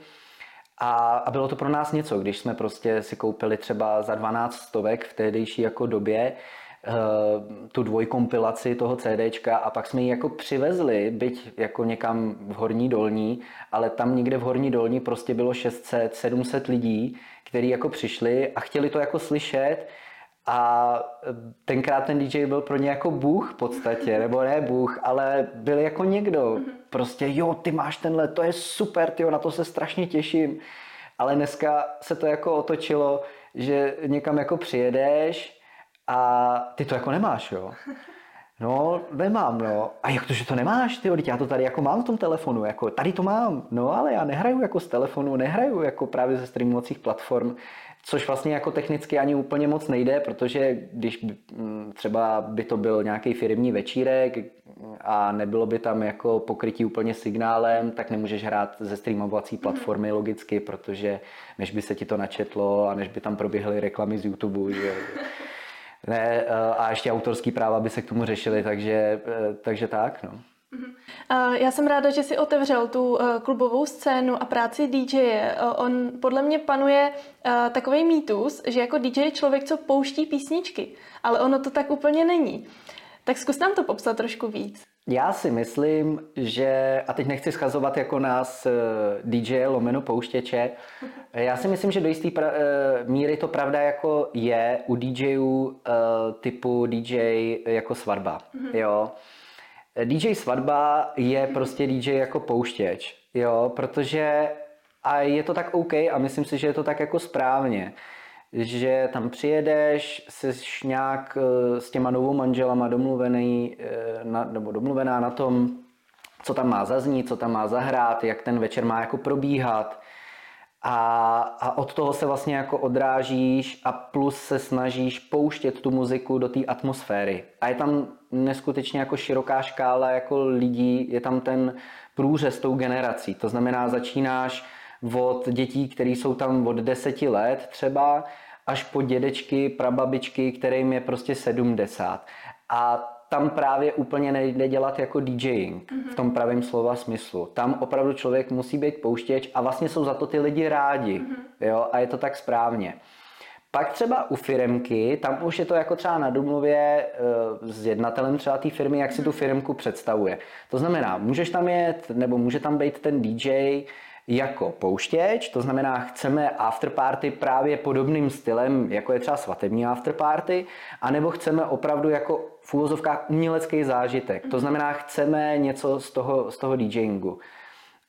a, a bylo to pro nás něco, když jsme prostě si koupili třeba za 12 stovek v tehdejší jako době uh, tu dvojkompilaci toho CDčka a pak jsme ji jako přivezli, byť jako někam v Horní Dolní, ale tam někde v Horní Dolní prostě bylo 600, 700 lidí, kteří jako přišli a chtěli to jako slyšet a tenkrát ten DJ byl pro ně jako bůh v podstatě, nebo ne bůh, ale byl jako někdo. Prostě jo, ty máš tenhle, to je super, ty na to se strašně těším. Ale dneska se to jako otočilo, že někam jako přijedeš a ty to jako nemáš, jo. No, nemám, no. A jak to, že to nemáš, ty já to tady jako mám v tom telefonu, jako tady to mám. No, ale já nehraju jako z telefonu, nehraju jako právě ze streamovacích platform. Což vlastně jako technicky ani úplně moc nejde, protože když mm, třeba by to byl nějaký firmní večírek a nebylo by tam jako pokrytí úplně signálem, tak nemůžeš hrát ze streamovací mhm. platformy logicky, protože než by se ti to načetlo a než by tam proběhly reklamy z YouTube, že ne, a ještě autorský práva by se k tomu řešily, takže, takže tak, no. Já jsem ráda, že si otevřel tu eh, klubovou scénu a práci DJ. Eh, on podle mě panuje eh, takový mýtus, že jako DJ je člověk, co pouští písničky, ale ono to tak úplně není. Tak zkus nám to popsat trošku víc. Já si myslím, že, a teď nechci schazovat jako nás DJ lomeno pouštěče, já si myslím, že do jisté pra, míry to pravda jako je u DJů typu DJ jako svatba. Mm-hmm. Jo? DJ svatba je prostě DJ jako pouštěč, jo, protože a je to tak OK a myslím si, že je to tak jako správně, že tam přijedeš, jsi nějak eh, s těma novou manželama domluvený, eh, na, nebo domluvená na tom, co tam má zaznít, co tam má zahrát, jak ten večer má jako probíhat. A, a od toho se vlastně jako odrážíš a plus se snažíš pouštět tu muziku do té atmosféry. A je tam neskutečně jako široká škála jako lidí, je tam ten průřez tou generací. To znamená, začínáš od dětí, které jsou tam od deseti let třeba, až po dědečky, prababičky, kterým je prostě 70. A tam právě úplně nejde dělat jako DJing mm-hmm. v tom pravém slova smyslu. Tam opravdu člověk musí být pouštěč a vlastně jsou za to ty lidi rádi. Mm-hmm. Jo? A je to tak správně. Pak třeba u firmky, tam už je to jako třeba na domluvě e, s jednatelem třeba té firmy, jak si tu firmku představuje. To znamená, můžeš tam jet, nebo může tam být ten DJ, jako pouštěč, to znamená, chceme afterparty právě podobným stylem, jako je třeba svatební afterparty, anebo chceme opravdu jako v úvozovkách umělecký zážitek. To znamená, chceme něco z toho, z toho DJingu.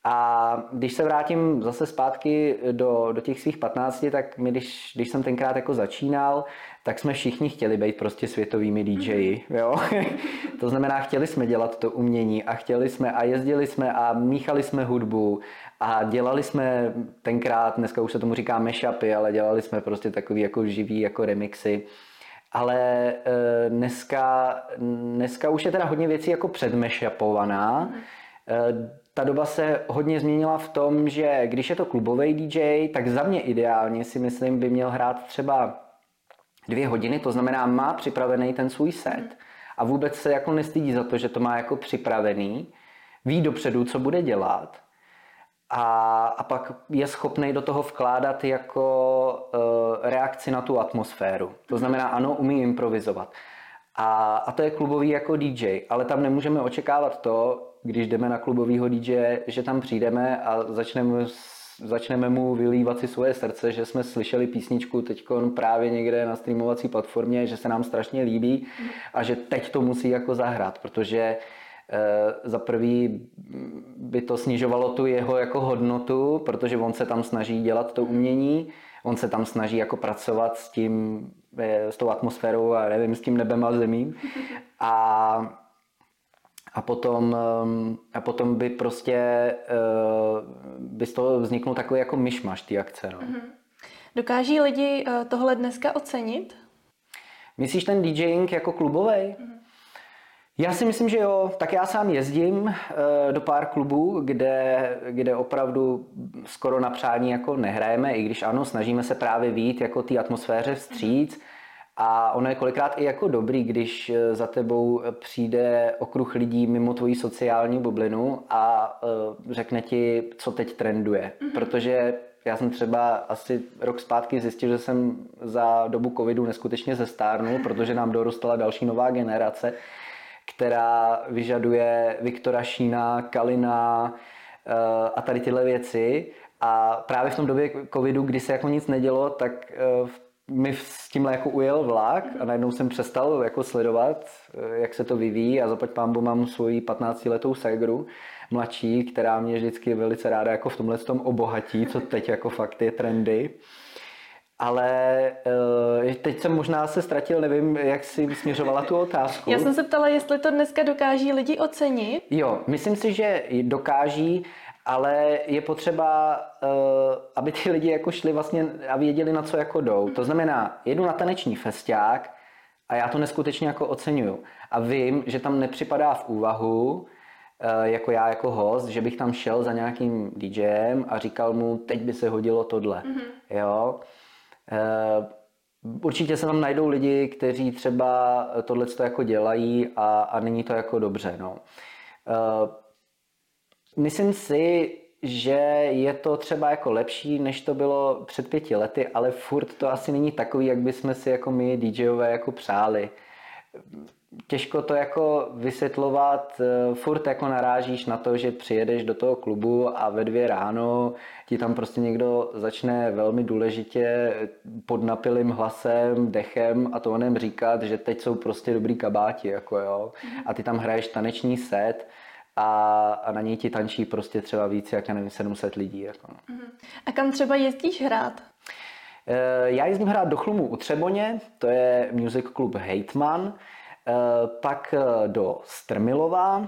A když se vrátím zase zpátky do, do těch svých 15, tak my, když, když jsem tenkrát jako začínal, tak jsme všichni chtěli být prostě světovými DJi, jo? to znamená, chtěli jsme dělat to umění a chtěli jsme a jezdili jsme a míchali jsme hudbu a dělali jsme tenkrát, dneska už se tomu říká mashupy, ale dělali jsme prostě takový jako živý jako remixy. Ale e, dneska, dneska už je teda hodně věcí jako předmashupovaná. E, ta doba se hodně změnila v tom, že když je to klubový DJ, tak za mě ideálně si myslím by měl hrát třeba dvě hodiny, to znamená má připravený ten svůj set a vůbec se jako nestydí za to, že to má jako připravený, ví dopředu, co bude dělat a, a pak je schopný do toho vkládat jako uh, reakci na tu atmosféru. To znamená, ano, umí improvizovat. A, a to je klubový jako DJ, ale tam nemůžeme očekávat to, když jdeme na klubovýho DJ, že tam přijdeme a začneme, začneme mu vylívat si svoje srdce, že jsme slyšeli písničku teď právě někde na streamovací platformě, že se nám strašně líbí a že teď to musí jako zahrát, protože Eh, za prvý by to snižovalo tu jeho jako hodnotu, protože on se tam snaží dělat to umění, on se tam snaží jako pracovat s tím, eh, s tou atmosférou a nevím, s tím nebem a zemím. A a potom, ehm, a potom by prostě eh, by z toho vzniknul takový jako myšmaš ty akce. No. Mhm. Dokáží lidi tohle dneska ocenit? Myslíš ten DJing jako klubový? Mm-hmm. Já si myslím, že jo. Tak já sám jezdím eh, do pár klubů, kde, kde opravdu skoro na přání jako nehrajeme, i když ano, snažíme se právě vít jako té atmosféře vstříc. A ono je kolikrát i jako dobrý, když eh, za tebou přijde okruh lidí mimo tvoji sociální bublinu a eh, řekne ti, co teď trenduje. Mm-hmm. Protože já jsem třeba asi rok zpátky zjistil, že jsem za dobu covidu neskutečně zestárnul, protože nám dorostala další nová generace která vyžaduje Viktora Šína, Kalina uh, a tady tyhle věci. A právě v tom době covidu, kdy se jako nic nedělo, tak uh, mi s tímhle jako ujel vlak a najednou jsem přestal jako sledovat, uh, jak se to vyvíjí a zaplať pámbu mám svoji 15 letou segru mladší, která mě vždycky velice ráda jako v tomhle tom obohatí, co teď jako fakt je trendy. Ale uh, teď jsem možná se ztratil, nevím, jak si směřovala tu otázku. Já jsem se ptala, jestli to dneska dokáží lidi ocenit. Jo, myslím si, že dokáží, ale je potřeba, uh, aby ty lidi jako šli vlastně a věděli, na co jako jdou. To znamená, jedu na taneční festiák a já to neskutečně jako oceňuju. A vím, že tam nepřipadá v úvahu, uh, jako já jako host, že bych tam šel za nějakým DJem a říkal mu, teď by se hodilo tohle. Mm-hmm. Jo? Eh, určitě se tam najdou lidi, kteří třeba tohle jako dělají a, a není to jako dobře. No. Eh, myslím si, že je to třeba jako lepší, než to bylo před pěti lety, ale furt to asi není takový, jak bychom si jako my DJové jako přáli těžko to jako vysvětlovat, eh, furt jako narážíš na to, že přijedeš do toho klubu a ve dvě ráno ti tam prostě někdo začne velmi důležitě pod napilým hlasem, dechem a to onem říkat, že teď jsou prostě dobrý kabáti, jako jo. A ty tam hraješ taneční set a, a na něj ti tančí prostě třeba víc, jak já nevím, 700 lidí. Jako. No. Mhm. A kam třeba jezdíš hrát? Eh, já jezdím hrát do Chlumu u Třeboně, to je music klub Hejtman. Eh, pak eh, do Strmilova,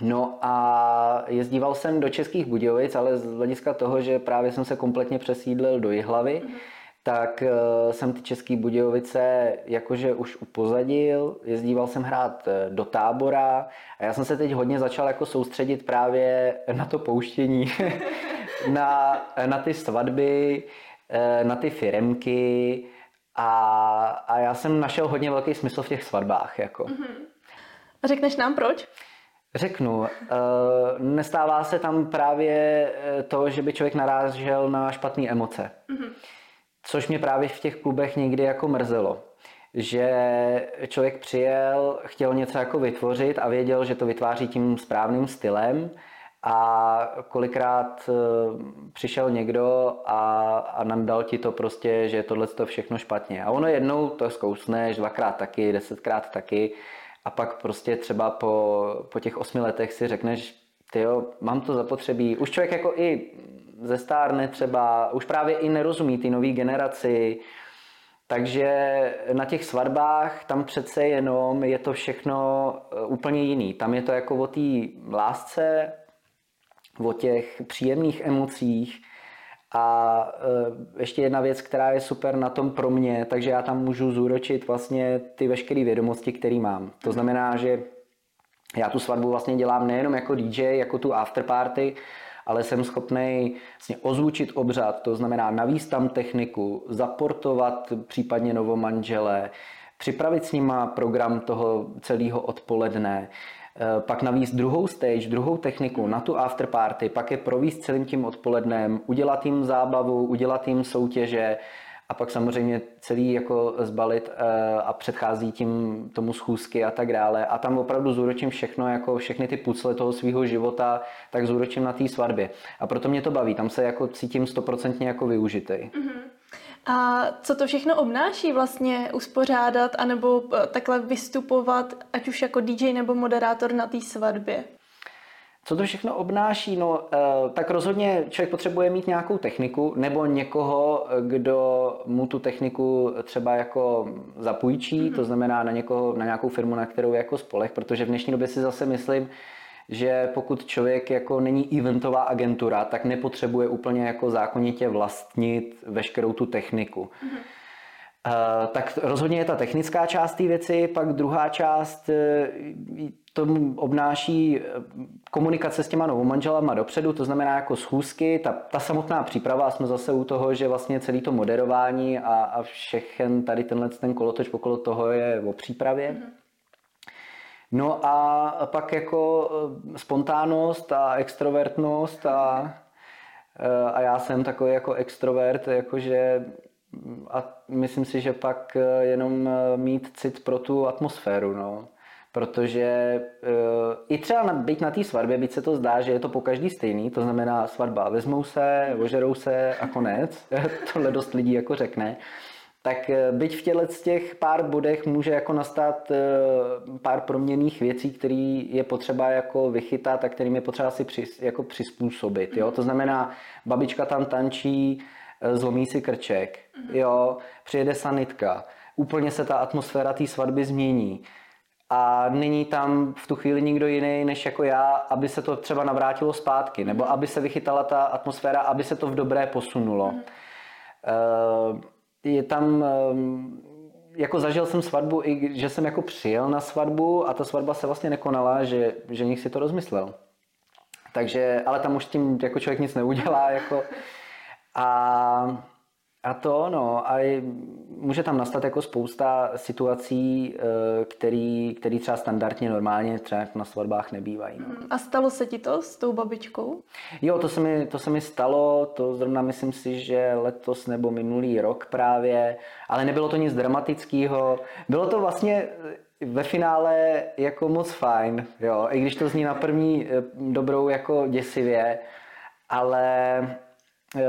No a jezdíval jsem do Českých Budějovic, ale z hlediska toho, že právě jsem se kompletně přesídlil do Jihlavy, mm-hmm. tak uh, jsem ty České Budějovice jakože už upozadil, jezdíval jsem hrát eh, do tábora a já jsem se teď hodně začal jako soustředit právě na to pouštění, na, na ty svatby, eh, na ty firemky a, a já jsem našel hodně velký smysl v těch svatbách. Jako. Mm-hmm. Řekneš nám proč? Řeknu, eh, nestává se tam právě eh, to, že by člověk narážel na špatné emoce. Mm-hmm. Což mě právě v těch klubech někdy jako mrzelo. Že člověk přijel, chtěl něco jako vytvořit a věděl, že to vytváří tím správným stylem a kolikrát eh, přišel někdo a, a nandal ti to prostě, že tohle to všechno špatně. A ono jednou to zkousneš, dvakrát taky, desetkrát taky a pak prostě třeba po, po těch osmi letech si řekneš, jo, mám to zapotřebí. Už člověk jako i zestárne třeba, už právě i nerozumí ty nové generaci, takže na těch svatbách tam přece jenom je to všechno eh, úplně jiný. Tam je to jako o té lásce, o těch příjemných emocích, a e, ještě jedna věc, která je super na tom pro mě, takže já tam můžu zúročit vlastně ty veškeré vědomosti, které mám. To znamená, že já tu svatbu vlastně dělám nejenom jako DJ, jako tu afterparty, ale jsem schopný vlastně ozvučit obřad, to znamená navíst tam techniku, zaportovat případně novomanžele, připravit s nima program toho celého odpoledne, pak navíc druhou stage, druhou techniku na tu afterparty, pak je províst celým tím odpolednem, udělat jim zábavu, udělat jim soutěže a pak samozřejmě celý jako zbalit eh, a předchází tím tomu schůzky a tak dále. A tam opravdu zúročím všechno, jako všechny ty pucle toho svého života, tak zúročím na té svatbě. A proto mě to baví, tam se jako cítím stoprocentně jako využitý. Mm-hmm. A co to všechno obnáší vlastně uspořádat anebo eh, takhle vystupovat, ať už jako DJ nebo moderátor na té svatbě? Co to všechno obnáší? No, eh, tak rozhodně člověk potřebuje mít nějakou techniku nebo někoho, kdo mu tu techniku třeba jako zapůjčí, to znamená na, někoho, na nějakou firmu, na kterou je jako spolech, protože v dnešní době si zase myslím, že pokud člověk jako není eventová agentura, tak nepotřebuje úplně jako zákonitě vlastnit veškerou tu techniku. Mm-hmm. Uh, tak rozhodně je ta technická část té věci, pak druhá část uh, to obnáší eh, komunikace s těma novomanželama dopředu, to znamená jako schůzky, ta, ta samotná příprava, jsme zase u toho, že vlastně celý to moderování a, a všechen tady tenhle ten kolotoč okolo toho je o přípravě. Mm-hmm. No a pak jako eh, spontánnost a extrovertnost a, eh, a já jsem takový jako extrovert, jakože a myslím si, že pak eh, jenom mít cit pro tu atmosféru, no. Protože i třeba být na té svatbě, byť se to zdá, že je to po každý stejný, to znamená svatba, vezmou se, ožerou se a konec, tohle dost lidí jako řekne, tak eh, byť v těle z těch pár bodech může jako nastat eh, pár proměných věcí, které je potřeba jako vychytat a kterým je potřeba si při, jako přizpůsobit. Jo? To znamená, babička tam tančí, eh, zlomí si krček, mhm. jo? přijede sanitka, úplně se ta atmosféra té svatby změní a není tam v tu chvíli nikdo jiný než jako já, aby se to třeba navrátilo zpátky, nebo mhm. aby se vychytala ta atmosféra, aby se to v dobré posunulo. Uh, je tam, ehm, jako zažil jsem svatbu, i že jsem jako přijel na svatbu a ta svatba se vlastně nekonala, že, že někdo si to rozmyslel. Takže, ale tam už tím jako člověk nic neudělá, jako a a to, no, a může tam nastat jako spousta situací, eh, který, který třeba standardně normálně třeba na svatbách nebývají. No. A stalo se ti to s tou babičkou? Jo, to se, mi, to se mi stalo, to zrovna myslím si, že letos nebo minulý rok právě, ale nebylo to nic dramatického. Bylo to vlastně eh, ve finále jako moc fajn, jo, i když to zní na první eh, dobrou jako děsivě, ale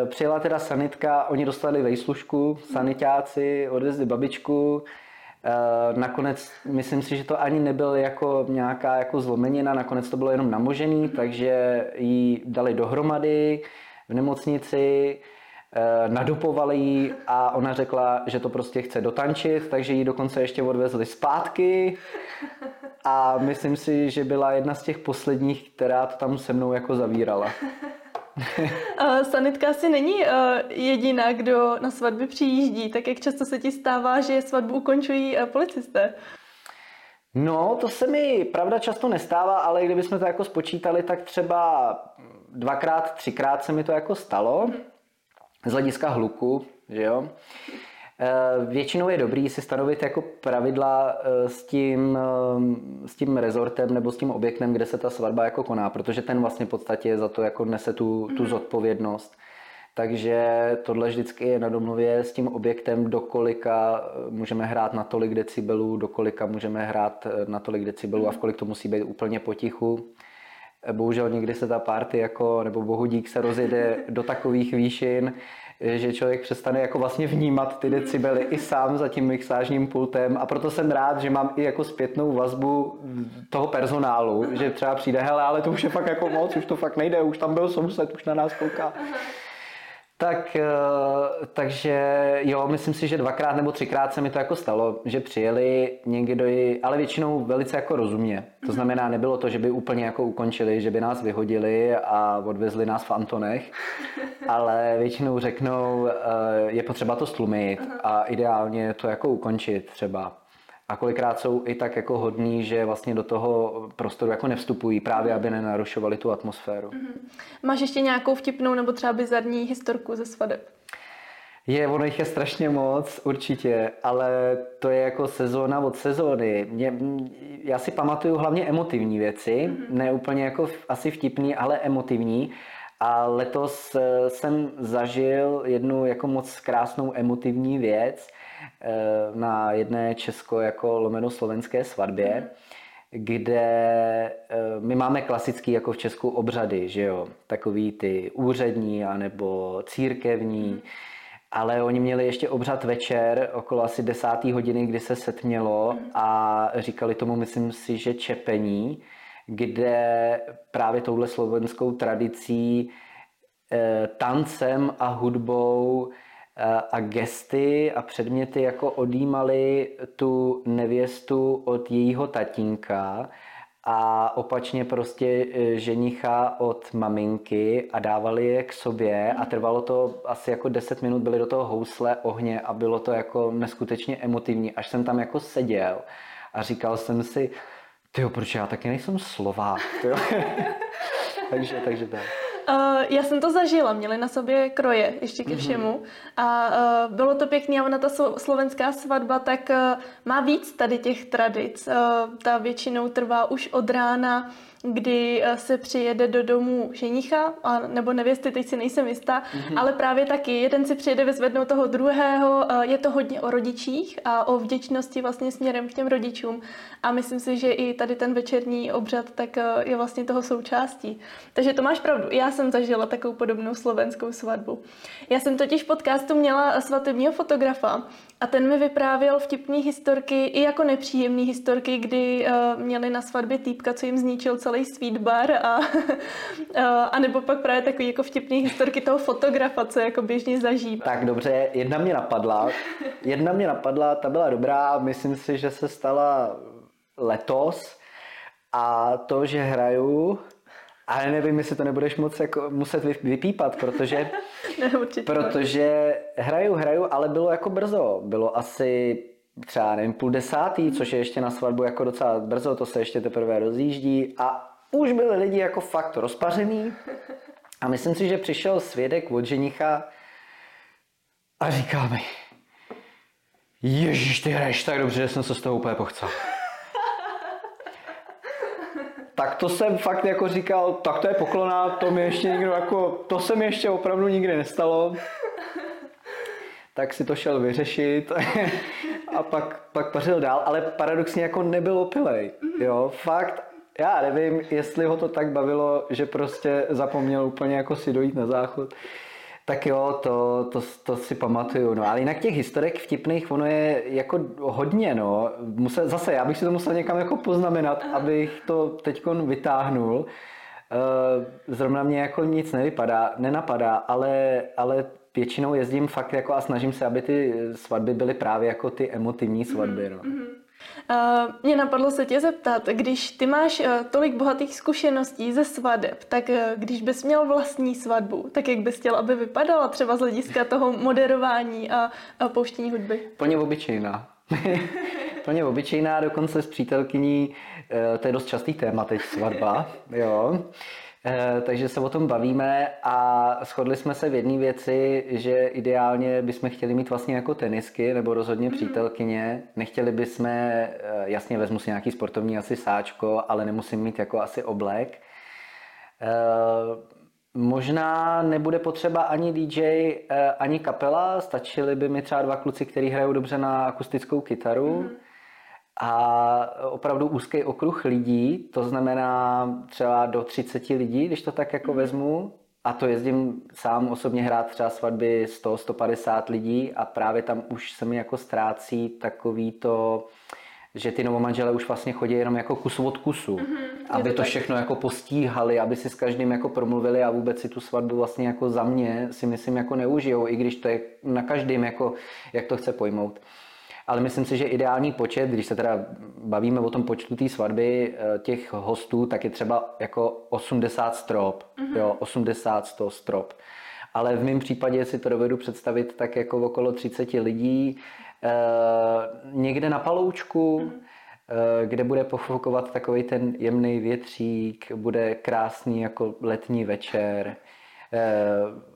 přijela teda sanitka, oni dostali vejslužku, sanitáci, odvezli babičku. Eh, nakonec myslím si, že to ani nebyl jako nějaká jako zlomenina, nakonec to bylo jenom namožený, takže ji dali dohromady v nemocnici, eh, nadupovali ji a ona řekla, že to prostě chce dotančit, takže ji dokonce ještě odvezli zpátky a myslím si, že byla jedna z těch posledních, která to tam se mnou jako zavírala. Sanitka asi není uh, jediná, kdo na svatby přijíždí, tak jak často se ti stává, že svatbu ukončují uh, policisté? No, to se mi pravda často nestává, ale kdybychom to jako spočítali, tak třeba dvakrát, třikrát se mi to jako stalo z hlediska hluku, že jo. Eh, většinou je dobrý si stanovit jako pravidla eh, s tím, eh, s tím rezortem nebo s tím objektem, kde se ta svatba jako koná, protože ten vlastně v podstatě za to jako nese tu, tu mhm. zodpovědnost. Takže tohle vždycky je na domluvě s tím objektem, do kolika můžeme hrát na tolik decibelů, do kolika můžeme hrát na tolik decibelů a v kolik to musí být úplně potichu. Bohužel někdy se ta party jako, nebo bohudík se rozjede do takových výšin, že člověk přestane jako vlastně vnímat ty decibely i sám za tím mixážním pultem a proto jsem rád, že mám i jako zpětnou vazbu toho personálu, že třeba přijde, hele, ale to už je fakt jako moc, už to fakt nejde, už tam byl soused, už na nás kouká. Tak, eh, takže jo, myslím si, že dvakrát nebo třikrát se mi to jako stalo, že přijeli někdo, ale většinou velice jako rozumně. To znamená, nebylo to, že by úplně jako ukončili, že by nás vyhodili a odvezli nás v Antonech, ale většinou řeknou, eh, je potřeba to stlumit a ideálně to jako ukončit třeba a kolikrát jsou i tak jako hodní, že vlastně do toho prostoru jako nevstupují, právě aby nenarušovali tu atmosféru. Mm-hmm. Máš ještě nějakou vtipnou nebo třeba bizarní historku ze svadeb? Je, ono jich je strašně moc, určitě, ale to je jako sezóna od sezóny. Mě, já si pamatuju hlavně emotivní věci, mm-hmm. ne úplně jako asi vtipný, ale emotivní. A letos eh, jsem zažil jednu jako moc krásnou emotivní věc, na jedné česko jako lomeno slovenské svatbě, kde eh, my máme klasický jako v Česku obřady, že jo, takový ty úřední anebo církevní, ale oni měli ještě obřad večer okolo asi desátý hodiny, kdy se setmělo a říkali tomu, myslím si, že čepení, kde právě touhle slovenskou tradicí eh, tancem a hudbou a gesty a předměty jako odjímali tu nevěstu od jejího tatínka a opačně prostě e, ženicha od maminky a dávali je k sobě a trvalo to asi jako 10 minut, byly do toho housle, ohně a bylo to jako neskutečně emotivní, až jsem tam jako seděl a říkal jsem si, tyjo, proč já taky nejsem Slovák, takže, takže tak. Uh, já jsem to zažila, měli na sobě kroje ještě ke mhm. všemu mm-hmm. a uh, bylo to pěkné a ona ta slovenská svatba tak uh, má víc tady těch tradic. Uh, ta většinou trvá už od rána kdy eh, se přijede do domu ženicha, a, nebo nevěsty, teď si nejsem jistá, mm-hmm. ale právě taky. Jeden si přijede vyzvednout toho druhého, eh, je to hodně o rodičích a o vděčnosti vlastně směrem k těm rodičům. A myslím si, že i tady ten večerní obřad tak eh, je vlastně toho součástí. Takže to máš pravdu. Já jsem zažila takovou podobnou slovenskou svatbu. Já jsem totiž podcastu měla svatebního fotografa a ten mi vyprávěl vtipný historky i jako nepříjemný historky, kdy uh, měli na svatbě týpka, co jim zničil celý sweet bar a, uh, a nebo pak právě takový jako vtipný historky toho fotografa, co jako běžně zažívá. Tak dobře, jedna mě napadla. Jedna mě napadla, ta byla dobrá, myslím si, že se stala letos a to, že hraju ale nevím, jestli to nebudeš moc jako muset vypípat, protože, ne, protože hraju, hraju, ale bylo jako brzo. Bylo asi třeba nevím, půl desátý, což je ještě na svatbu jako docela brzo, to se ještě teprve rozjíždí a už byli lidi jako fakt rozpařený a myslím si, že přišel svědek od ženicha a říká mi Ježíš, ty hraješ tak dobře, že jsem se z toho úplně pochcel. Tak to jsem fakt jako říkal, tak to je poklona, to mi ještě někdo jako, to se mi ještě opravdu nikdy nestalo. Tak si to šel vyřešit a pak, pak pařil dál, ale paradoxně jako nebyl opilej, jo, fakt, já nevím, jestli ho to tak bavilo, že prostě zapomněl úplně jako si dojít na záchod. Tak jo, to, to, to si pamatuju. No, ale jinak těch historek vtipných, ono je jako hodně, no. Musel, zase, já bych si to musel někam jako poznamenat, abych to teď vytáhnul. Eh, zrovna mě jako nic nevypadá, nenapadá, ale, ale většinou jezdím fakt jako a snažím se, aby ty svatby byly právě jako ty emotivní svatby. No. Mm-hmm. Uh, mě napadlo se tě zeptat, když ty máš uh, tolik bohatých zkušeností ze svadeb, tak uh, když bys měl vlastní svatbu, tak jak bys chtěl, aby vypadala třeba z hlediska toho moderování a, a pouštění hudby? Plně obyčejná. Plně obyčejná, dokonce s přítelkyní, to je dost častý téma teď, svatba, jo. Eh, takže se o tom bavíme a shodli jsme se v jedné věci, že ideálně bychom chtěli mít vlastně jako tenisky nebo rozhodně mhm. přítelkyně. Nechtěli bychom, eh, jasně vezmu si nějaký sportovní asi sáčko, ale nemusím mít jako asi oblek. Eh, možná nebude potřeba ani DJ, ani kapela, stačili by mi třeba dva kluci, kteří hrajou dobře na akustickou kytaru. Mm a opravdu úzký okruh lidí, to znamená třeba do 30 lidí, když to tak jako mm. vezmu, a to jezdím sám osobně hrát třeba svatby 100-150 lidí a právě tam už se mi jako ztrácí takový to, že ty novomanžele už vlastně chodí jenom jako kus od kusu, mm-hmm, aby to, to všechno jako postíhali, aby si s každým jako promluvili a vůbec si tu svatbu vlastně jako za mě si myslím jako neužijou, i když to je na každém jako, jak to chce pojmout ale myslím si, že ideální počet, když se teda bavíme o tom počtu té svatby eh, těch hostů, tak je třeba jako 80 strop, mm-hmm. jo, 80 100 strop. Ale v mém případě si to dovedu představit tak jako okolo 30 lidí, eh, někde na paloučku, mm-hmm kde bude pofokovat takový ten jemný větřík, bude krásný jako letní večer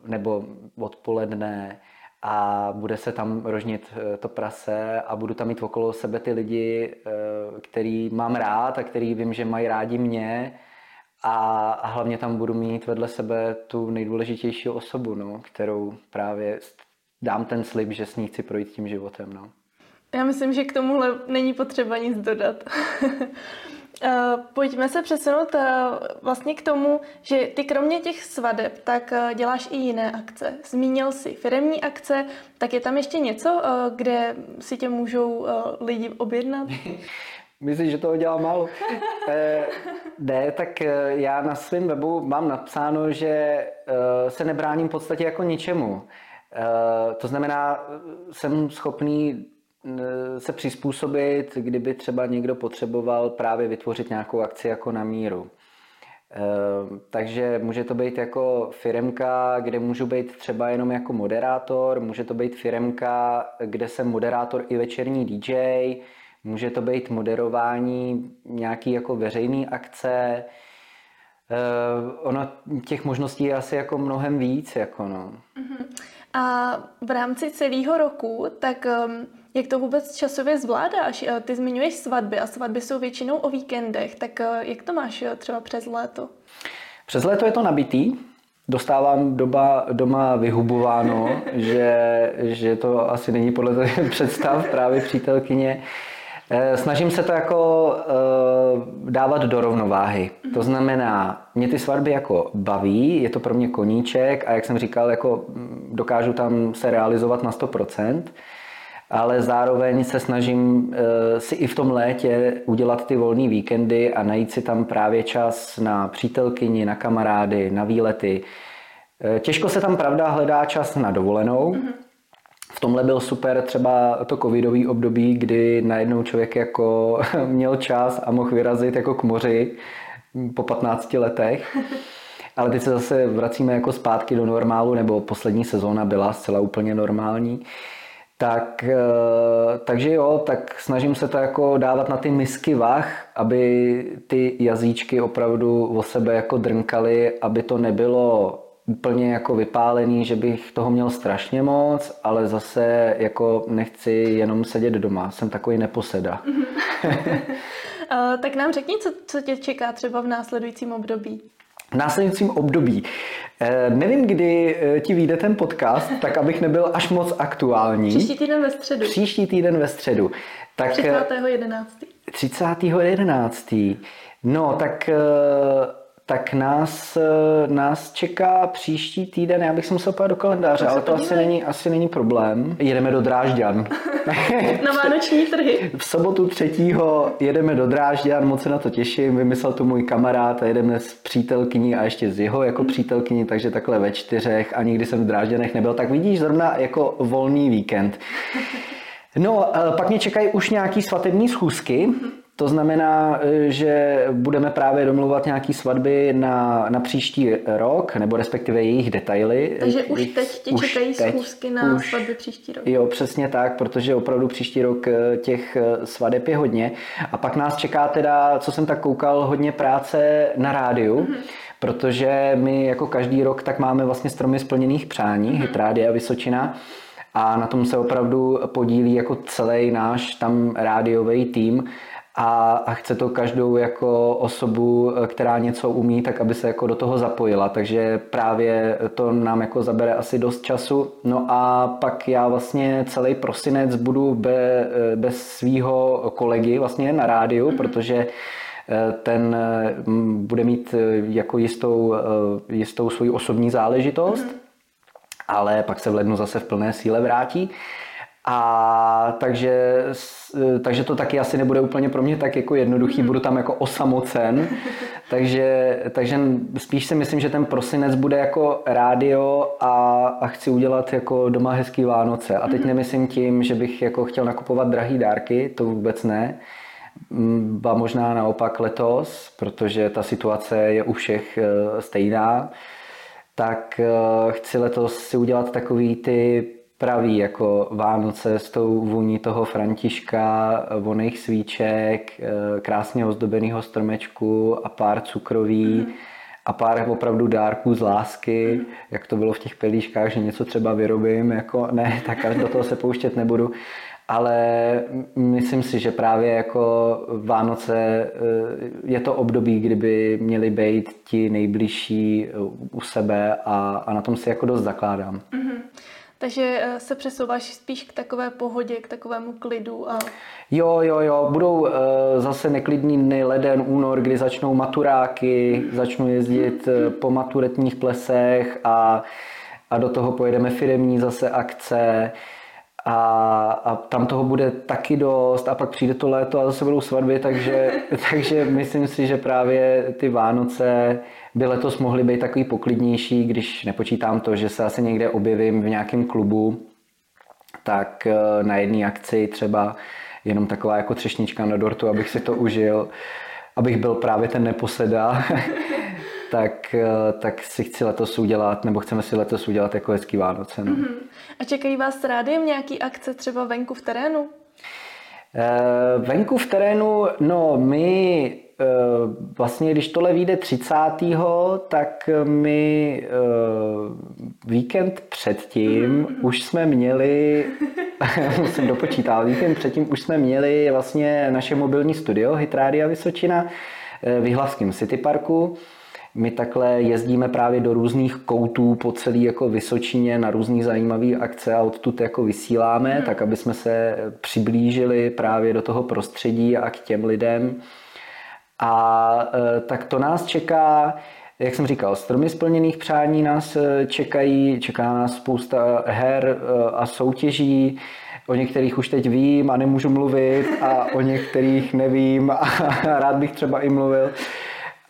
nebo odpoledne a bude se tam rožnit eh, to prase a budu tam mít okolo sebe ty lidi, eh, který mám rád a který vím, že mají rádi mě a, hlavně tam budu mít vedle sebe tu nejdůležitější osobu, no, kterou právě dám ten slib, že s ní chci projít tím životem. No. Já myslím, že k tomuhle není potřeba nic dodat. Eh, pojďme se přesunout eh, vlastně k tomu, že ty kromě těch svadeb, tak eh, děláš i jiné akce. Zmínil si firemní akce, tak je tam ještě něco, kde si tě můžou lidi objednat? Myslíš, že toho dělám málo? eh, ne, tak já na svém webu mám napsáno, že se nebráním v podstatě jako ničemu. to znamená, jsem schopný se přizpůsobit, kdyby třeba někdo potřeboval právě vytvořit nějakou akci jako na míru. Eh, takže může to být jako firemka, kde můžu být třeba jenom jako moderátor, může to být firemka, kde jsem moderátor i večerní DJ, může to být moderování nějaký jako veřejný akce. Eh, ono těch možností je asi jako mnohem víc. Jako no. Uh-huh. A v rámci celého roku, tak um, jak to vůbec časově zvládáš? Eh, ty zmiňuješ svatby a svatby jsou většinou o víkendech, tak eh, jak to máš eh, třeba přes léto? Přes léto je to nabitý, dostávám doba, doma vyhubováno, že, že to asi není podle těch představ právě přítelkyně. Snažím se to jako dávat do rovnováhy. To znamená, mě ty svatby jako baví, je to pro mě koníček a jak jsem říkal, jako mm, dokážu tam se realizovat na 100% ale zároveň se snažím eh, si i v tom létě udělat ty volné víkendy a najít si tam právě čas na přítelkyni, na kamarády, na výlety. Eh, těžko se tam pravda hledá čas na dovolenou. Mm-hmm. V tomhle byl super třeba to covidový období, kdy najednou člověk jako měl čas a mohl vyrazit jako k moři po 15 letech. Ale teď se zase vracíme jako zpátky do normálu, nebo poslední sezóna byla zcela úplně normální. Tak, eh, takže jo, tak snažím se to jako dávat na ty misky vach, aby ty jazyčky opravdu o sebe jako drnkaly, aby to nebylo úplně jako vypálený, že bych toho měl strašně moc, ale zase jako nechci jenom sedět doma, jsem takový neposeda. tak nám řekni, co, co tě čeká třeba v následujícím období v následujícím období. Eh, nevím, kdy eh, ti vyjde ten podcast, tak abych nebyl až moc aktuální. Příští týden ve středu. Příští týden ve středu. Tak, 30.11. 30.11. No, tak tak nás, eh, nás čeká příští týden, já bych se musel do kalendáře, ale to asi není, asi není problém. Jedeme do Drážďan. na vánoční trhy. V sobotu třetího jedeme do Drážďan, moc se na to těším, vymyslel to můj kamarád a jedeme s přítelkyní a ještě s jeho jako přítelkyní, takže takhle ve čtyřech a nikdy jsem v Drážďanech nebyl. Tak vidíš, zrovna jako volný víkend. No, eh, pak mě čekají už nějaký svatební schůzky. To znamená, eh, že budeme právě domluvat nějaké svatby na, na příští rok, nebo respektive jejich detaily. Takže už teď tě už čekají teď, schůzky na už, svatby příští rok. Jo, přesně tak, protože opravdu příští rok eh, těch svadeb je hodně. A pak nás čeká teda, co jsem tak koukal, hodně práce na rádiu. Mm-hmm protože my jako každý rok tak máme vlastně stromy splněných přání, mm-hmm. Hytrádia Vysočina, a na tom se opravdu podílí jako celý náš tam rádiový tým a, a chce to každou jako osobu, která něco umí, tak aby se jako do toho zapojila. Takže právě to nám jako zabere asi dost času. No a pak já vlastně celý prosinec budu be, bez svého kolegy vlastně na rádiu, mm-hmm. protože eh, ten bude mít jako jistou, eh, jistou svoji osobní záležitost. Mm-hmm ale pak se v lednu zase v plné síle vrátí. A takže, takže to taky asi nebude úplně pro mě tak jako jednoduchý, budu tam jako osamocen, takže, takže spíš si myslím, že ten prosinec bude jako rádio a, a chci udělat jako doma hezký Vánoce. A teď mhm. nemyslím tím, že bych jako chtěl nakupovat drahý dárky, to vůbec ne, ba možná naopak letos, protože ta situace je u všech eh, stejná tak eh, chci letos si udělat takový ty pravý jako Vánoce s tou vůní toho Františka, voných svíček, eh, krásně ozdobeného stromečku a pár cukroví mm. a pár opravdu dárků z lásky, mm. jak to bylo v těch pelíškách, že něco třeba vyrobím, jako ne, tak až do toho se pouštět nebudu ale myslím si, že právě jako Vánoce eh, je to období, kdyby měli být ti nejbližší eh, u sebe a, a na tom si jako dost zakládám. Mm-hmm. Takže eh, se přesouváš spíš k takové pohodě, k takovému klidu a... Jo, jo, jo. Budou uh, zase neklidní dny, leden, únor, kdy začnou maturáky, začnu jezdit uh, po maturetních plesech a, a do toho pojedeme firemní zase akce. Uh, a, a tam toho bude taky dost a pak přijde to léto a zase budou svatby, takže, takže myslím si, že právě ty Vánoce by letos mohly být takový poklidnější, když nepočítám to, že se asi někde objevím v nějakém klubu, tak eh, na jedné akci třeba jenom taková jako třešnička na dortu, abych si to užil, abych byl právě ten neposeda, tak, eh, tak si chci letos udělat, nebo chceme si letos udělat jako hezký Vánoce. No. Mm-hmm. A čekají vás rádiem nějaký akce třeba venku v terénu? E, venku v terénu, no my e, vlastně, když tohle vyjde 30. tak my e, víkend předtím mm-hmm. už jsme měli, musím dopočítat, víkend předtím už jsme měli vlastně naše mobilní studio Hitrádia Vysočina v Jihlavském City Parku. My takhle jezdíme právě do různých koutů po celé jako Vysočině na různé zajímavé akce a odtud jako vysíláme, hmm. tak aby jsme se přiblížili právě do toho prostředí a k těm lidem. A e, tak to nás čeká, jak jsem říkal, stromy splněných přání nás e, čekají, čeká nás spousta her e, a soutěží, O některých už teď vím a nemůžu mluvit a o některých nevím a rád bych třeba i mluvil.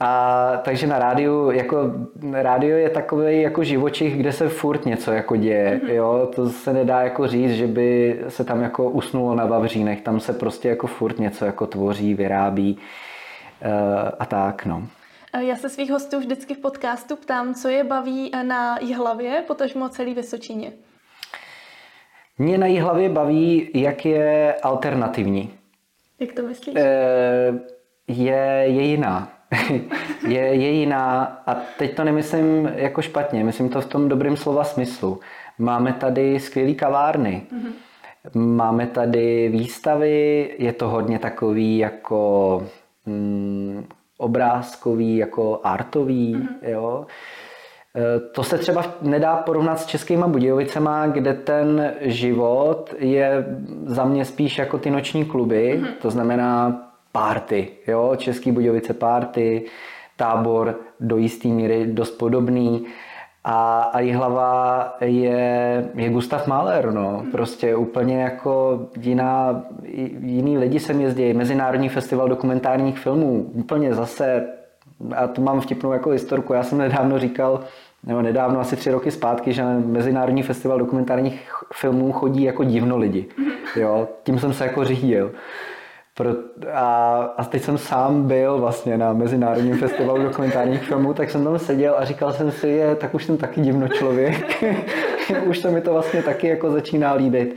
A takže na rádiu, jako rádio je takový jako živočich, kde se furt něco jako děje, mm-hmm. jo, to se nedá jako říct, že by se tam jako usnulo na Vavřínech, tam se prostě jako furt něco jako tvoří, vyrábí uh, a tak, no. Já se svých hostů vždycky v podcastu ptám, co je baví na Jihlavě, potažmo celý Vysočině. Mě na Jihlavě baví, jak je alternativní. Jak to myslíš? Je, je jiná je, je jiná a teď to nemyslím jako špatně, myslím to v tom dobrém slova smyslu. Máme tady skvělé kavárny, mm-hmm. máme tady výstavy, je to hodně takový jako mm, obrázkový, jako artový, mm-hmm. jo. E, to se třeba nedá porovnat s českýma Budějovicema, kde ten život je za mě spíš jako ty noční kluby, mm-hmm. to znamená párty, jo, Český Budějovice párty, tábor do jistý míry dost podobný. A, a Jihlava je, je Gustav Mahler, no. Prostě úplně jako jiná, jiný lidi sem jezdí. Mezinárodní festival dokumentárních filmů. Úplně zase, a to mám vtipnou jako historku. Já jsem nedávno říkal, nebo nedávno, asi tři roky zpátky, že na Mezinárodní festival dokumentárních filmů chodí jako divno lidi. jo, tím jsem se jako řídil. Pro, a, a teď jsem sám byl vlastně na Mezinárodním festivalu dokumentárních filmů, tak jsem tam seděl a říkal jsem si, je, tak už jsem taky divno člověk. už se mi to vlastně taky jako začíná líbit.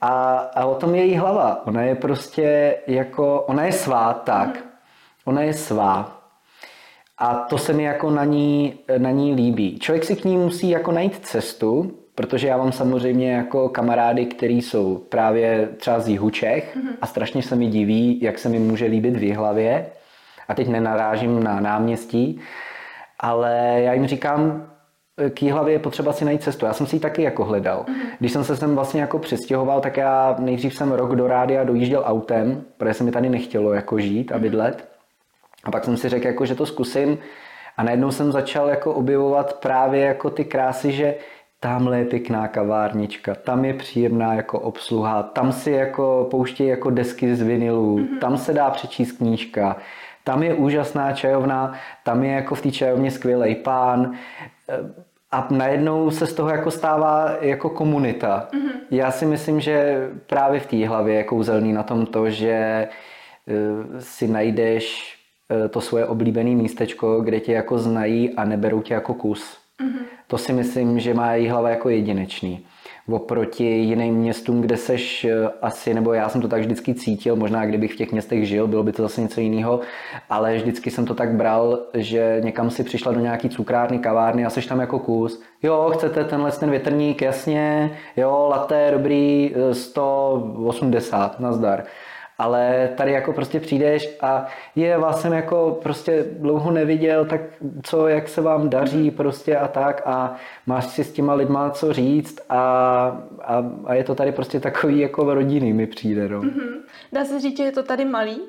A, a o tom je její hlava. Ona je prostě jako, ona je svá tak. Ona je svá. A to se mi jako na ní, na ní líbí. Člověk si k ní musí jako najít cestu, protože já mám samozřejmě jako kamarády, kteří jsou právě třeba z jihu Čech mm-hmm. a strašně se mi diví, jak se mi může líbit v hlavě. A teď nenarážím na náměstí, ale já jim říkám, k hlavě je potřeba si najít cestu. Já jsem si ji taky jako hledal. Mm-hmm. Když jsem se sem vlastně jako přistěhoval, tak já nejdřív jsem rok do rádia dojížděl autem, protože se mi tady nechtělo jako žít a mhm. bydlet. A pak jsem si řekl, jako, že to zkusím a najednou jsem začal jako objevovat právě jako ty krásy, že tamhle je pěkná kavárnička, tam je příjemná jako obsluha, tam si jako pouštějí jako desky z vinilu, mm-hmm. tam se dá přečíst knížka, tam je úžasná čajovna, tam je jako v té čajovně skvělý pán a najednou se z toho jako stává jako komunita. Mm-hmm. Já si myslím, že právě v té hlavě je kouzelný na tom to, že eh, si najdeš eh, to svoje oblíbené místečko, kde tě jako znají a neberou tě jako kus. Mm-hmm. To si myslím, že má její hlava jako jedinečný. Oproti jiným městům, kde seš eh, asi, nebo já jsem to tak vždycky cítil, možná kdybych v těch městech žil, bylo by to zase něco jiného, ale vždycky jsem to tak bral, že někam si přišla do nějaký cukrárny, kavárny a seš tam jako kus. Jo, chcete tenhle ten větrník, jasně, jo, latte, dobrý, 180, eh, nazdar ale tady jako prostě přijdeš a je vás jsem jako prostě dlouho neviděl, tak co, jak se vám daří mhm. prostě a tak a máš si s těma lidma co říct a, a, a je to tady prostě takový jako rodiny mi přijde, no. Mm-hmm. Dá se říct, že je to tady malý?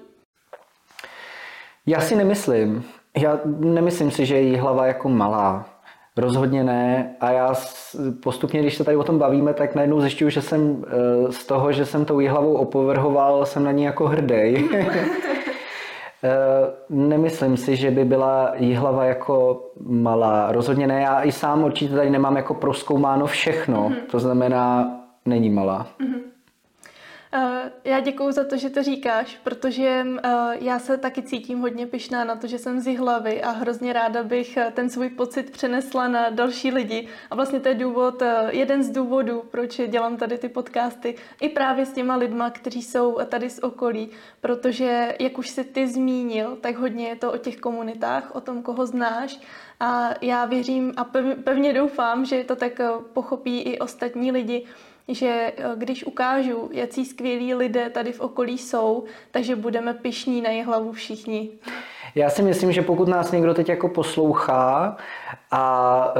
Já si nemyslím. Já nemyslím si, že je hlava jako malá. Rozhodně ne. A já postupně, když se tady o tom bavíme, tak najednou zjišťuju, že jsem eh, z toho, že jsem tou hlavou opovrhoval, jsem na ní jako hrdý. Eh, nemyslím si, že by byla hlava jako malá. Rozhodně ne. Já i sám určitě tady nemám jako proskoumáno všechno. Mm-hmm. To znamená, není malá. Mm-hmm. Eh, já děkuji za to, že to říkáš, protože eh, já se taky cítím hodně pyšná na to, že jsem z hlavy a hrozně ráda bych eh, ten svůj pocit přenesla na další lidi. A vlastně to je důvod, jeden z důvodů, proč dělám tady ty podcasty, i právě s těma lidma, kteří jsou tady z okolí, protože, jak už si ty zmínil, tak hodně je to o těch komunitách, o tom, koho znáš. A já věřím a pevně doufám, že to tak pochopí i ostatní lidi, že eh, když ukážu, jaký skvělí lidé tady v okolí jsou, takže budeme pišní na je hlavu všichni. Já si myslím, že pokud nás někdo teď jako poslouchá a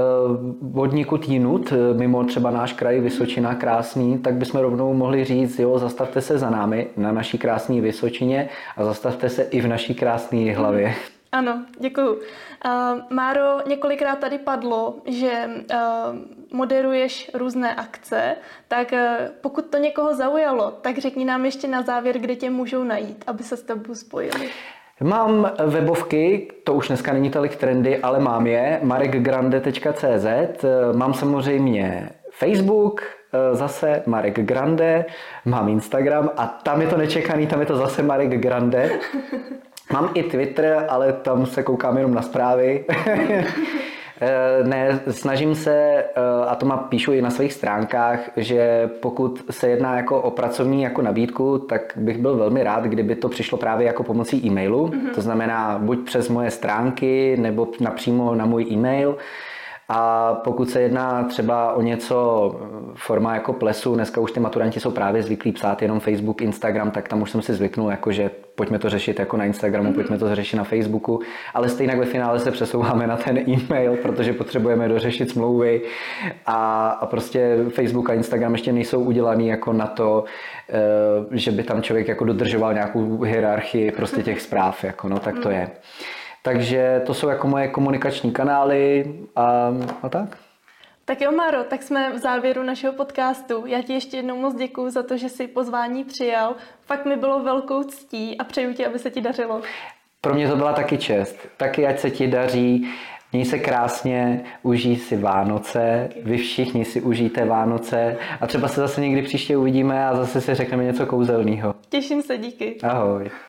uh, od někud jinut, eh, mimo třeba náš kraj Vysočina krásný, tak bychom rovnou mohli říct, jo, zastavte se za námi na naší krásné Vysočině a zastavte se i v naší krásné hlavě. Ano, děkuju. Uh, Máro, několikrát tady padlo, že uh, moderuješ různé akce, tak uh, pokud to někoho zaujalo, tak řekni nám ještě na závěr, kde tě můžou najít, aby se s tebou spojili. Mám webovky, to už dneska není tolik trendy, ale mám je, marekgrande.cz, mám samozřejmě Facebook, zase Marek Grande, mám Instagram a tam je to nečekaný, tam je to zase Marek Grande. Mám i Twitter, ale tam se koukám jenom na zprávy. Eh, ne, snažím se, eh, a to má píšu i na svých stránkách, že pokud se jedná jako o pracovní jako nabídku, tak bych byl velmi rád, kdyby to přišlo právě jako pomocí e-mailu. Mm-hmm. To znamená buď přes moje stránky, nebo napřímo na můj e-mail. A pokud se jedná třeba o něco forma jako plesu, dneska už ty maturanti jsou právě zvyklí psát jenom Facebook, Instagram, tak tam už jsem si zvyknul, jako že pojďme to řešit jako na Instagramu, mm-hmm. pojďme to řešit na Facebooku, ale stejně ve finále se přesouváme na ten e-mail, protože potřebujeme dořešit smlouvy a, a prostě Facebook a Instagram ještě nejsou udělaný jako na to, eh, že by tam člověk jako dodržoval nějakou hierarchii prostě těch zpráv, jako no tak to je. Takže to jsou jako moje komunikační kanály a, a tak. Tak jo, Maro, tak jsme v závěru našeho podcastu. Já ti ještě jednou moc děkuji za to, že jsi pozvání přijal. Fakt mi bylo velkou ctí a přeju ti, aby se ti dařilo. Pro mě to byla taky čest. Taky ať se ti daří Měj se krásně, užij si Vánoce, vy všichni si užijte Vánoce a třeba se zase někdy příště uvidíme a zase si řekneme něco kouzelného. Těším se, díky. Ahoj.